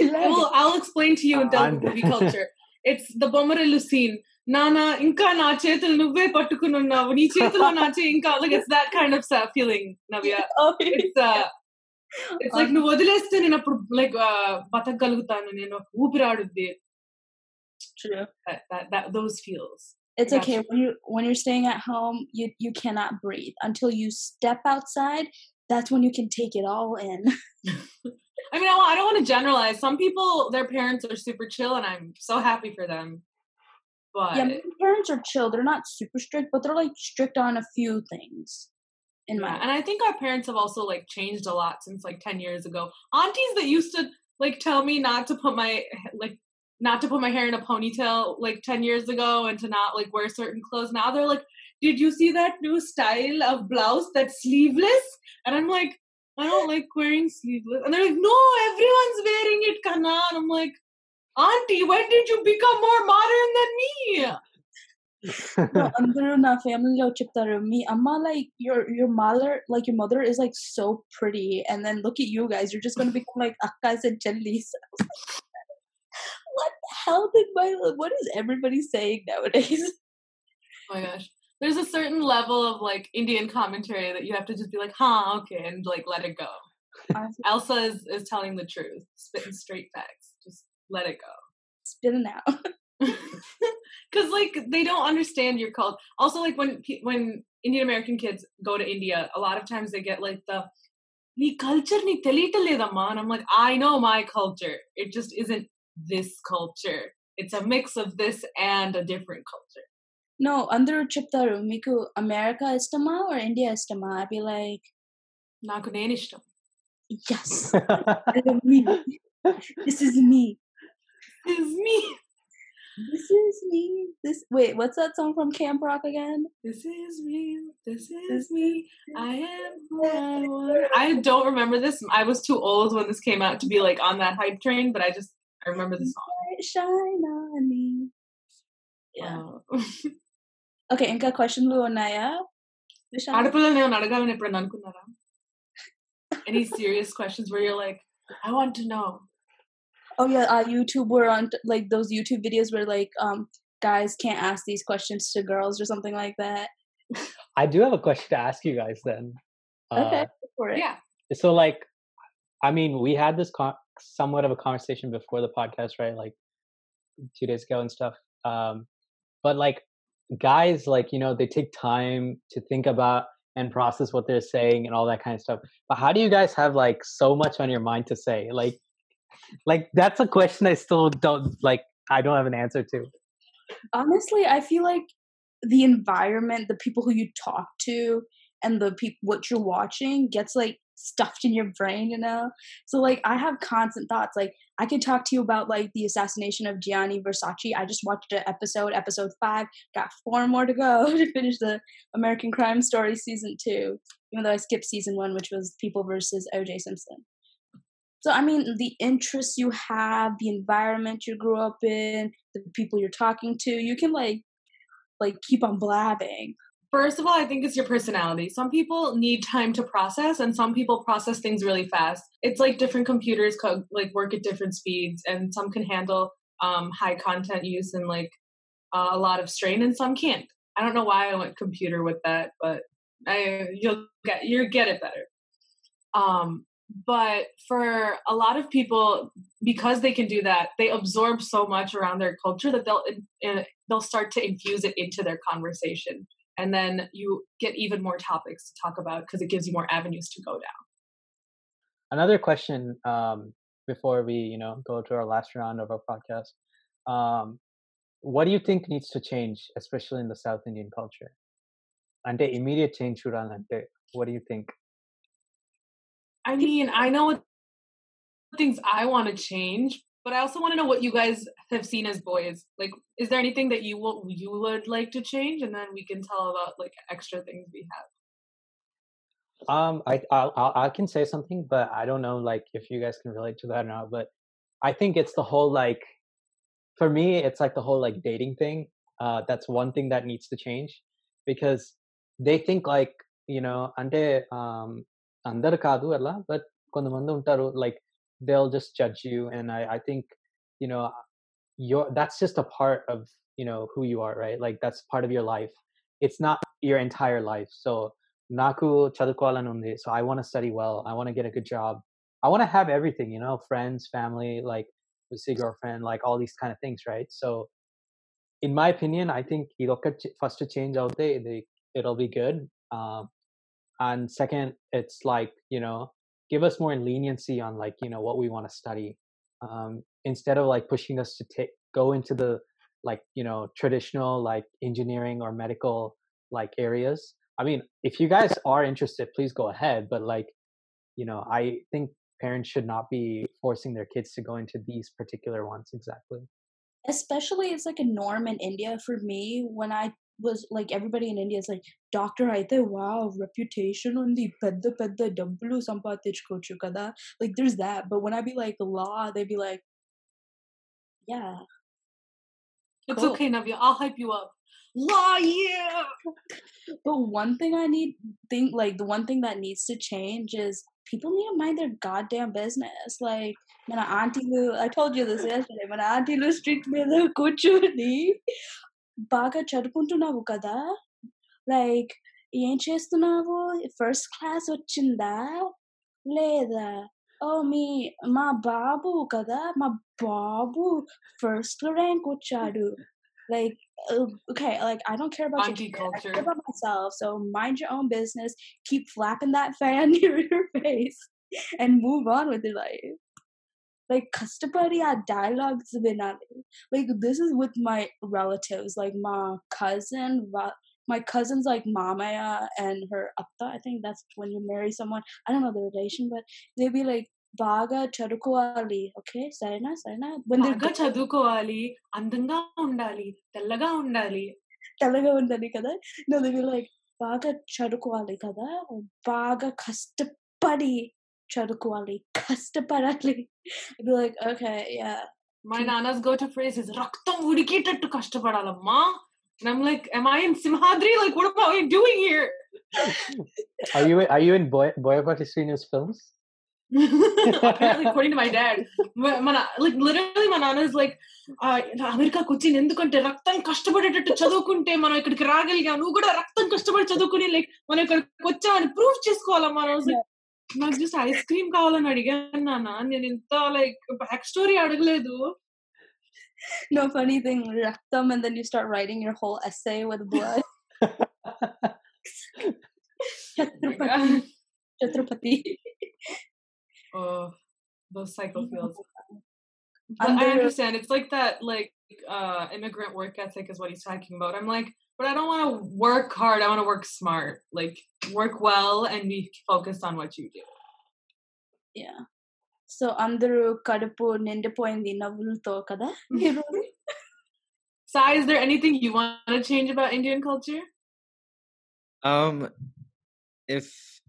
Speaker 1: I will, I'll explain to you in
Speaker 4: the
Speaker 1: movie culture. It's the Bommarillu scene. Nana, inka na chetul nuve patukununna. Ni chetul na inka. Like it's that kind of feeling, Navya.
Speaker 2: Okay.
Speaker 1: It's, uh, it's like nuve dilestu ni na like patagalu tanu ni na
Speaker 2: True.
Speaker 1: That, that, that those feels that, that those feels
Speaker 2: It's
Speaker 1: Gotcha.
Speaker 2: okay when you when you're staying at home. You you cannot breathe until you step outside. That's when you can take it all in.
Speaker 1: I mean, I, don't want to generalize. Some people, their parents are super chill, and I'm so happy for them. But
Speaker 2: yeah, my parents are chill. They're not super strict, but they're like strict on a few things. In
Speaker 1: yeah,
Speaker 2: my
Speaker 1: and I think our parents have also like changed a lot since like ten years ago. Aunties that used to like tell me not to put my like not to put my hair in a ponytail like ten years ago and to not like wear certain clothes. Now they're like, "Did you see that new style of blouse that's sleeveless?" And I'm like, "I don't like wearing sleeveless." And they're like, "No, everyone's wearing it, Kana." And I'm like, "Auntie, when did you become more modern than me?"
Speaker 2: no, అందరూ నా ఫ్యామిలీలో చెప్తారు మీ అమ్మ like your your mother like your mother is like so pretty and then look at you guys you're just gonna become like akkas and chellis what the hell did my what is everybody saying nowadays?
Speaker 1: Oh my gosh. There's a certain level of like Indian commentary that you have to just be like, huh, okay, and like let it go. Elsa is, is telling the truth, spitting straight facts. Just let it go.
Speaker 2: Spit it out.
Speaker 1: Because like they don't understand your culture. Also, like when when Indian American kids go to India, a lot of times they get like the "ni culture ni and I'm like, I know my culture. It just isn't this culture it's a mix of this and a different culture
Speaker 2: no అందరూ చెప్తారు మీకు America ఇష్టమా or India ఇష్టమా I be like
Speaker 1: నాకు నేను ఇష్టం
Speaker 2: yes me this is me
Speaker 1: this is me
Speaker 2: this is me. This wait, what's that song from Camp Rock again?
Speaker 1: This is me. This is me. I am who I want. I don't remember this. I was too old when this came out to be like on that hype train, but I just I remember the song.
Speaker 2: Shine on me. Yeah. Uh, okay, ఇంకా క్వశ్చన్లు ఉన్నాయా
Speaker 1: ఆడపిల్లలు నేను అడగాలని ఎప్పుడన్నా అనుకున్నారా any serious questions where you're like I want to know
Speaker 2: oh yeah uh, youtube were on like those youtube videos where like um guys can't ask these questions to girls or something like that
Speaker 4: i do have a question to ask you guys then
Speaker 2: okay
Speaker 1: uh, yeah
Speaker 4: so like i mean we had this con- somewhat of a conversation before the podcast right like two days ago and stuff um but like guys like you know they take time to think about and process what they're saying and all that kind of stuff but how do you guys have like so much on your mind to say like like that's a question I still don't like. I don't have an answer to.
Speaker 2: Honestly, I feel like the environment, the people who you talk to, and the people what you're watching gets like stuffed in your brain, you know. So like I have constant thoughts. Like I could talk to you about like the assassination of Gianni Versace. I just watched an episode, episode five. Got four more to go to finish the American Crime Story season two. Even though I skipped season one, which was People versus O.J. Simpson. So I mean, the interests you have, the environment you grew up in, the people you're talking to, you can like, like keep on blabbing.
Speaker 1: First of all, I think it's your personality. Some people need time to process, and some people process things really fast. It's like different computers co- like work at different speeds, and some can handle um, high content use and like uh, a lot of strain, and some can't. I don't know why I went computer with that, but I you'll get you get it better. Um, but for a lot of people because they can do that they absorb so much around their culture that they'll uh, they'll start to infuse it into their conversation and then you get even more topics to talk about because it gives you more avenues to go down.
Speaker 4: Another question um, before we you know go to our last round of our podcast um, what do you think needs to change especially in the south indian culture? And the immediate change what do you think?
Speaker 1: I mean, I know things I want to change, but I also want to know what you guys have seen as boys. Like, is there anything that you will you would like to change, and then we can tell about like extra things we have.
Speaker 4: Um, I I I can say something, but I don't know like if you guys can relate to that or not. But I think it's the whole like, for me, it's like the whole like dating thing. Uh, that's one thing that needs to change because they think like you know, అంటే um, అందరు కాదు అలా but కొంతమంది ఉంటారు like they'll just judge you and i i think you know uh, your that's just a part of you know who you are right? Like that's part of your life. It's not your entire life. So naku chadukwalanundi so i want to study well. I want to get a good job. I want to have everything you know friends family like with see girlfriend like all these kind of things right? So in my opinion i think idoka first to change out there it'll be good. Um, and second it's like you know give us more leniency on like you know what we want to study um, instead of like pushing us to take go into the like you know traditional like engineering or medical like areas. I mean if you guys are interested please go ahead but like you know i think parents should not be forcing their kids to go into these particular ones exactly.
Speaker 2: Especially it's like a norm in india for me when i was like everybody in India is like doctor అయితే wow reputation ఉంది పెద్ద పెద్ద డబ్బులు సంపాదించుకోవచ్చు కదా like there's that but when I be like law they be like yeah
Speaker 1: it's cool. okay Navya I'll hype you up law yeah
Speaker 2: but one thing I need think like the one thing that needs to change is people need to mind their goddamn business like మన ఆంటీలు I told you this yesterday మన ఆంటీలు street మీద కూర్చొని బాగా చదువుకుంటున్నావు కదా like ఏం చేస్తున్నావు first class వచ్చిందా లేదా oh me మా బాబు కదా మా బాబు ఫస్ట్ ర్యాంక్ వచ్చాడు like uh, okay like i don't care about
Speaker 1: Auntie
Speaker 2: your kid, I
Speaker 1: culture.
Speaker 2: care about myself so mind your own business keep flapping that fan near your face and move on with your life like kastapadi our dialogues vinali like this is with my relatives like my cousin va- my cousins like mamaya and her atta i think that's when you marry someone i don't know the relation but they'd be like baga charukuali okay sarina sarina when they're
Speaker 1: బాగా చదువుకోవాలి అందంగా ఉండాలి తెల్లగా ఉండాలి
Speaker 2: తెల్లగా ఉందని కదా no they be like బాగా చదువుకోవాలి కదా బాగా కష్టపడి Chadukwali, Kastaparali. I be like, okay, yeah.
Speaker 1: My Keep. nana's go-to phrase is Raktam Udikitat to Kastaparala Ma. And I'm like, am I in Simhadri? Like, what am I doing here?
Speaker 4: are you are you in Boy Boyapati Srinu's films?
Speaker 1: Apparently, according to my dad. My, my, like literally my nana's like, ah, America Kuchin in the country, Raktan Kastabadita to Chadukunte, Manakragal, who could have Raktan Kastabad Chadukuni, like when I could and prove chiskola man. I like. And I was like, నాకు just ice cream కావాలని అడిగాను నాన్న నేను ఇంత like back story అడగలేదు
Speaker 2: no funny thing raktam and then you start writing your whole essay with blood Chhatrapati Chhatrapati
Speaker 1: Oh, those psycho
Speaker 2: Yeah.
Speaker 1: feels. But
Speaker 2: And
Speaker 1: I
Speaker 2: there-
Speaker 1: understand. It's like that, like uh immigrant work ethic is what he's talking about. I'm like, but I don't want to work hard. I want to work smart. Like work well and be focused on what you do.
Speaker 2: yeah so అందరూ కడుపు నిండిపోయింది నవ్వులతో కదా ఈరోజు
Speaker 1: Sai, is there anything you want to change about Indian culture?
Speaker 3: Um, if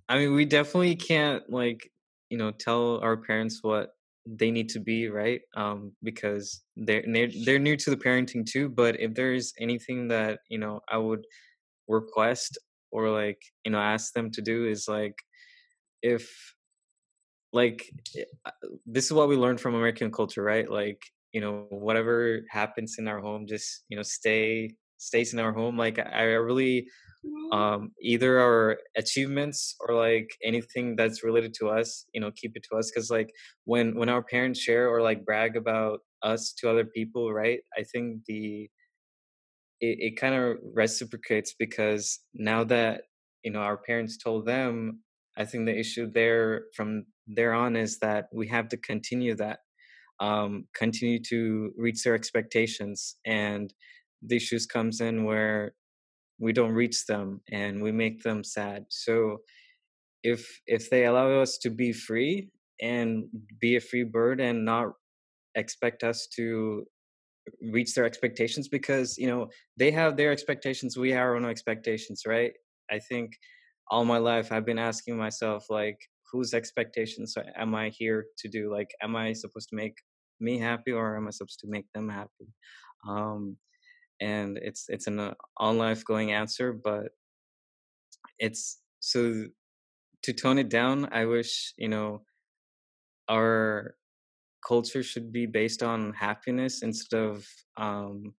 Speaker 3: I mean, we definitely can't like you know tell our parents what they need to be, right? Um, because they're they're, they're new to the parenting too. But if there's anything that you know I would request or like you know ask them to do is like if like eh, this is what we learned from American culture, right? Like you know whatever happens in our home, just you know stay stays in our home. Like I really um either our achievements or like anything that's related to us you know keep it to us because like when when our parents share or like brag about us to other people right i think the it, it kind of reciprocates because now that you know our parents told them i think the issue there from there on is that we have to continue that um continue to reach their expectations and the issues comes in where we don't reach them and we make them sad. So if if they allow us to be free and be a free bird and not expect us to reach their expectations because you know they have their expectations we have our own expectations right? I think all my life i've been asking myself like whose expectations am i here to do? Like am i supposed to make me happy or am i supposed to make them happy? Um and it's it's an uh, on life going answer but it's so to tone it down i wish you know our culture should be based on happiness instead of um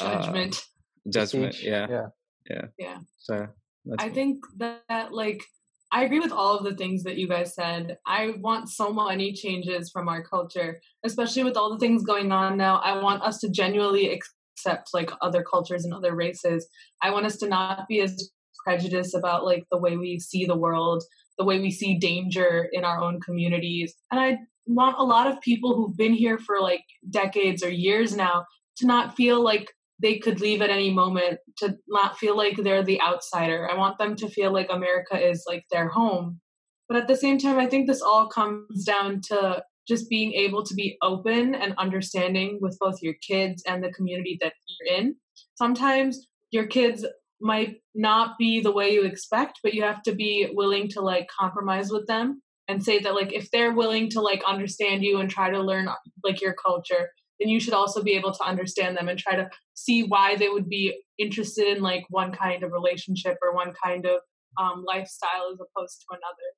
Speaker 3: uh,
Speaker 1: Judgment.
Speaker 3: judgment yeah
Speaker 4: yeah.
Speaker 3: yeah
Speaker 1: Yeah.
Speaker 3: so that's
Speaker 1: I
Speaker 3: me.
Speaker 1: think that like I agree with all of the things that you guys said. I want so many changes from our culture, especially with all the things going on now. I want us to genuinely accept like other cultures and other races. I want us to not be as prejudiced about like the way we see the world, the way we see danger in our own communities. And I want a lot of people who've been here for like decades or years now to not feel like they could leave at any moment to not feel like they're the outsider. I want them to feel like America is like their home. But at the same time, I think this all comes down to just being able to be open and understanding with both your kids and the community that you're in. Sometimes your kids might not be the way you expect, but you have to be willing to like compromise with them and say that like if they're willing to like understand you and try to learn like your culture, then you should also be able to understand them and try to see why they would be interested in like one kind of relationship or one kind of um, lifestyle as opposed to another.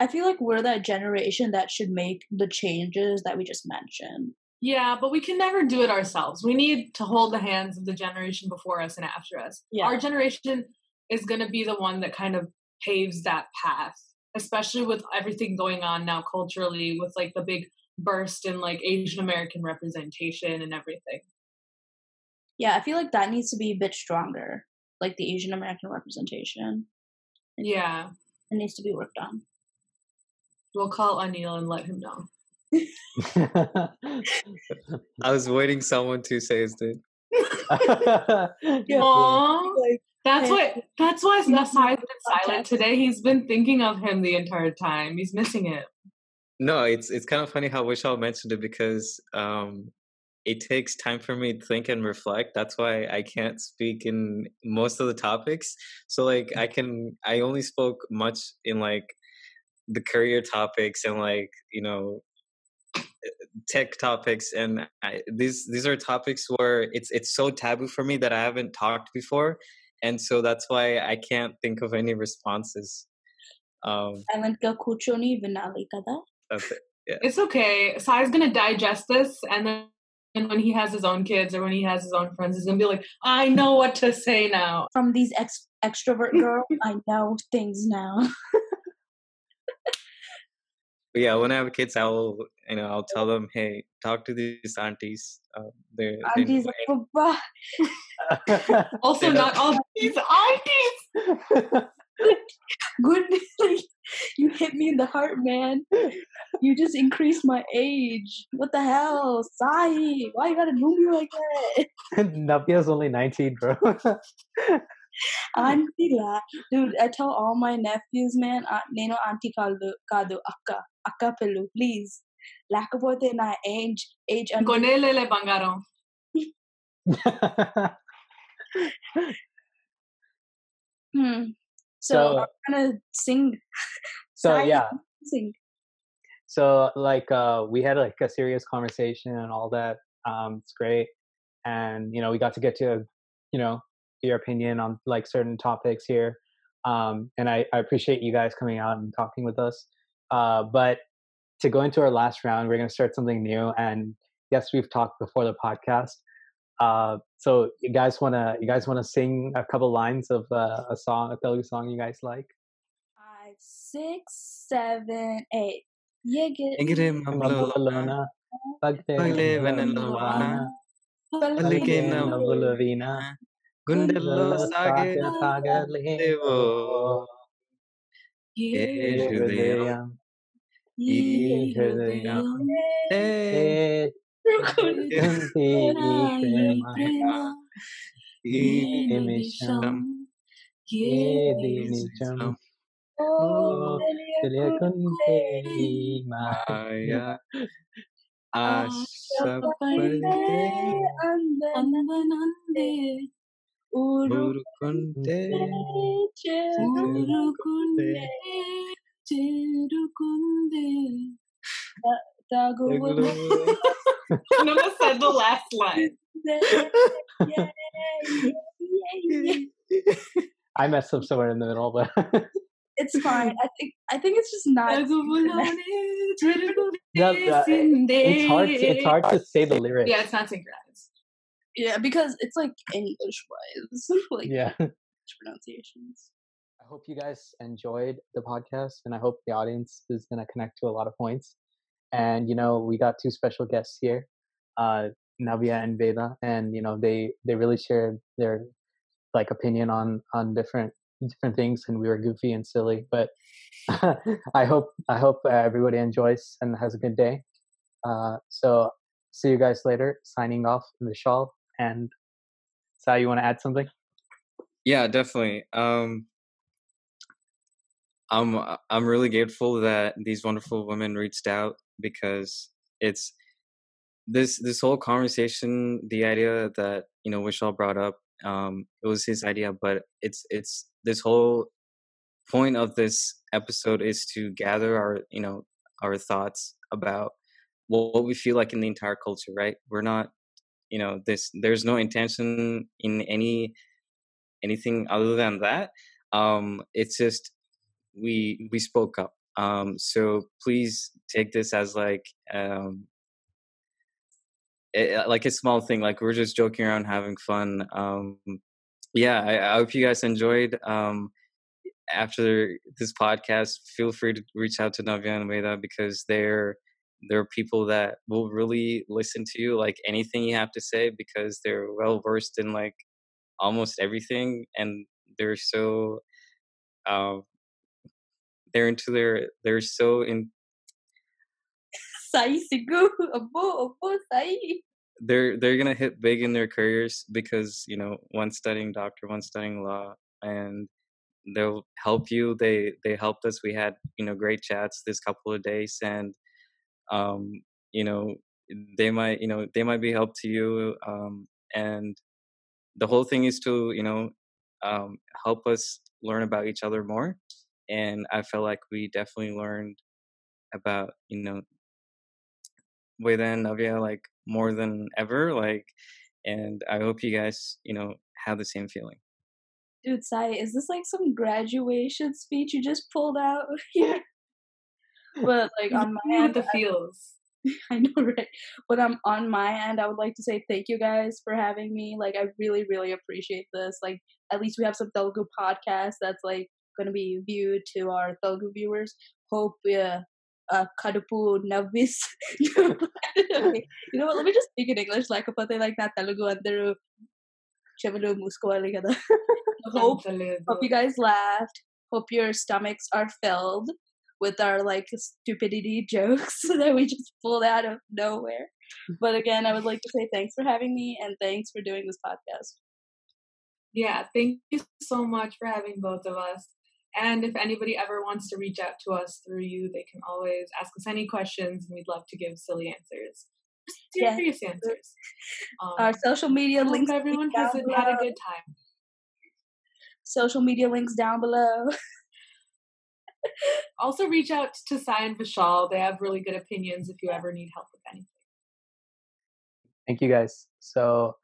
Speaker 2: I feel like we're that generation that should make the changes that we just mentioned.
Speaker 1: Yeah, but we can never do it ourselves. We need to hold the hands of the generation before us and after us.
Speaker 2: Yeah.
Speaker 1: Our generation is going to be the one that kind of paves that path. especially with everything going on now culturally with like the big burst in like Asian American representation and everything.
Speaker 2: Yeah, I feel like that needs to be a bit stronger, like the Asian American representation.
Speaker 1: Yeah.
Speaker 2: It needs to be worked on.
Speaker 1: We'll call Anil and let him know.
Speaker 3: I was waiting someone to say his name.
Speaker 1: Aww.
Speaker 2: Like,
Speaker 1: That's
Speaker 2: Hey.
Speaker 1: why that's why
Speaker 2: He's
Speaker 1: Nasai's been silent today. He's been thinking of him the entire time. He's missing it.
Speaker 3: No, it's it's kind of funny how Vishal mentioned it because um, it takes time for me to think and reflect. That's why I can't speak in most of the topics. So like I can I only spoke much in like the career topics and like you know tech topics and I, these these are topics where it's it's so taboo for me that I haven't talked before and so that's why I can't think of any responses. Um,
Speaker 2: silent ka kuchoni vinali kada.
Speaker 3: that's it.
Speaker 1: It's okay. Sai's gonna digest this and then and when he has his own kids or when he has his own friends, he's gonna be like, I know what to say now.
Speaker 2: From these ex- extrovert girl, I know things now.
Speaker 3: But yeah, when I have kids, I will, you know, I'll tell them, hey, talk to these aunties. Um, they're,
Speaker 2: aunties,
Speaker 1: oh,
Speaker 3: they also
Speaker 1: not all these aunties.
Speaker 2: Good, you hit me in the heart, man. You just increased my age. What the hell, Sahi? Why you gotta move me like that?
Speaker 4: Navya's only nineteen, bro.
Speaker 2: auntie la dude i tell all my nephews man నేను auntie కాదు do, akka. అక్క పిల్లు please లేకపోతే నా age age అంటే
Speaker 1: Gonelele bangaron.
Speaker 2: hmm. so,
Speaker 4: So-
Speaker 2: I'm gonna sing
Speaker 4: so
Speaker 2: Sai,
Speaker 4: yeah,
Speaker 2: sing
Speaker 4: so like uh, we had like a serious conversation and all that. Um, it's great, and you know we got to get to you know your opinion on like certain topics here. Um, and I, I appreciate you guys coming out and talking with us. Uh, but to go into our last round, we're going to start something new. And yes, we've talked before the podcast. Uh, so you guys want to you guys want to sing a couple lines of uh, a song, a Telugu song you guys like?
Speaker 2: Five, six, seven, eight.
Speaker 3: గుండెల్లో సాగే దేవో ఏ
Speaker 4: ఏ
Speaker 3: హృదయం
Speaker 4: హృదయం
Speaker 3: ఈ
Speaker 4: హృదయం
Speaker 3: ఏ
Speaker 4: కుంటి ఈ ప్రేమ
Speaker 3: ఈ
Speaker 4: ఈ నిమిషం ఏది నిజం ఓ తెలియకుంటే ఈ మాయ
Speaker 3: మాయ ఆశపడితే
Speaker 1: అందనందే
Speaker 3: ఊరుకుంటే
Speaker 1: ఊరుకుండే చేరుకుందే.
Speaker 3: తెగులు
Speaker 1: Nona said the last line.
Speaker 4: I messed up somewhere in the middle, but
Speaker 2: It's fine. I think I think it's just not.
Speaker 1: తగువులోనే
Speaker 4: No, no,
Speaker 1: చెరుగువేసిందే.
Speaker 4: it's hard. It's hard to say the lyrics.
Speaker 1: Yeah, it's not synchronized.
Speaker 2: Yeah, because it's like English wise, like
Speaker 4: Yeah.
Speaker 2: pronunciations.
Speaker 4: Hope you guys enjoyed the podcast, and I hope the audience is going to connect to a lot of points. And you know, we got two special guests here, uh, Navya and Veda, and you know, they they really shared their like opinion on on different different things, and we were goofy and silly. But I hope I hope everybody enjoys and has a good day. Uh, so see you guys later. Signing off, Vishal and Sai. You want to add something?
Speaker 3: yeah definitely um i'm i'm really grateful that these wonderful women reached out because it's this this whole conversation the idea that you know Vishal brought up um it was his idea but it's it's this whole point of this episode is to gather our you know our thoughts about what, what we feel like in the entire culture right? We're not you know this there's no intention in any anything other than that. Um it's just we we spoke up. Um so please take this as like um eh, like a small thing like we're just joking around having fun. Um yeah I, I hope you guys enjoyed. Um after this podcast, feel free to reach out to Navya and Veda because they're they're people that will really listen to you, like anything you have to say, because they're well versed in like almost everything, and they're so um, they're into their they're so in
Speaker 2: Sai sigu, abo, abo, sai.
Speaker 3: they're they're gonna hit big in their careers because you know one studying doctor, one studying law, and they'll help you. They they helped us. We had you know great chats this couple of days, and um, you know they might you know they might be help to you. Um, and the whole thing is to you know um, help us learn about each other more. And I felt like we definitely learned about you know within Navya like more than ever. Like, and I hope you guys you know have the same feeling.
Speaker 2: Dude, Sai, is this like some graduation speech you just pulled out here? but like on my end,
Speaker 1: the feels.
Speaker 2: I know, right? But I'm on my end. I would like to say thank you guys for having me. Like, I really, really appreciate this. Like, at least we have some Telugu podcast that's like going to be viewed to our Telugu viewers. Hope uh, uh, kadupu navis. you know what? Let me just speak in English. లేకపోతే like నా తెలుగు అందరూ చెవులు మూసుకోవాలి కదా. Hope Hope you guys laughed. Hope your stomachs are filled with our like stupidity jokes that we just pulled out of nowhere. But again, I would like to say thanks for having me and thanks for doing this podcast.
Speaker 1: Yeah, thank you so much for having both of us. and if anybody ever wants to reach out to us through you, they can always ask us any questions, and we'd love to give silly answers. Just
Speaker 2: Yeah.
Speaker 1: answers. Um,
Speaker 2: Our social media
Speaker 1: I hope
Speaker 2: links
Speaker 1: everyone
Speaker 2: down
Speaker 1: has a, had a
Speaker 2: below.
Speaker 1: good time.
Speaker 2: Social media links down below.
Speaker 1: Also, reach out to Sai and Vishal. They have really good opinions if you ever need help with anything.
Speaker 4: Thank you guys. So,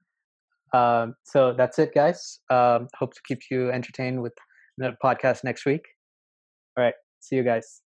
Speaker 4: um, so that's it, guys. Um, hope to keep you entertained with the podcast next week. All right. See you guys.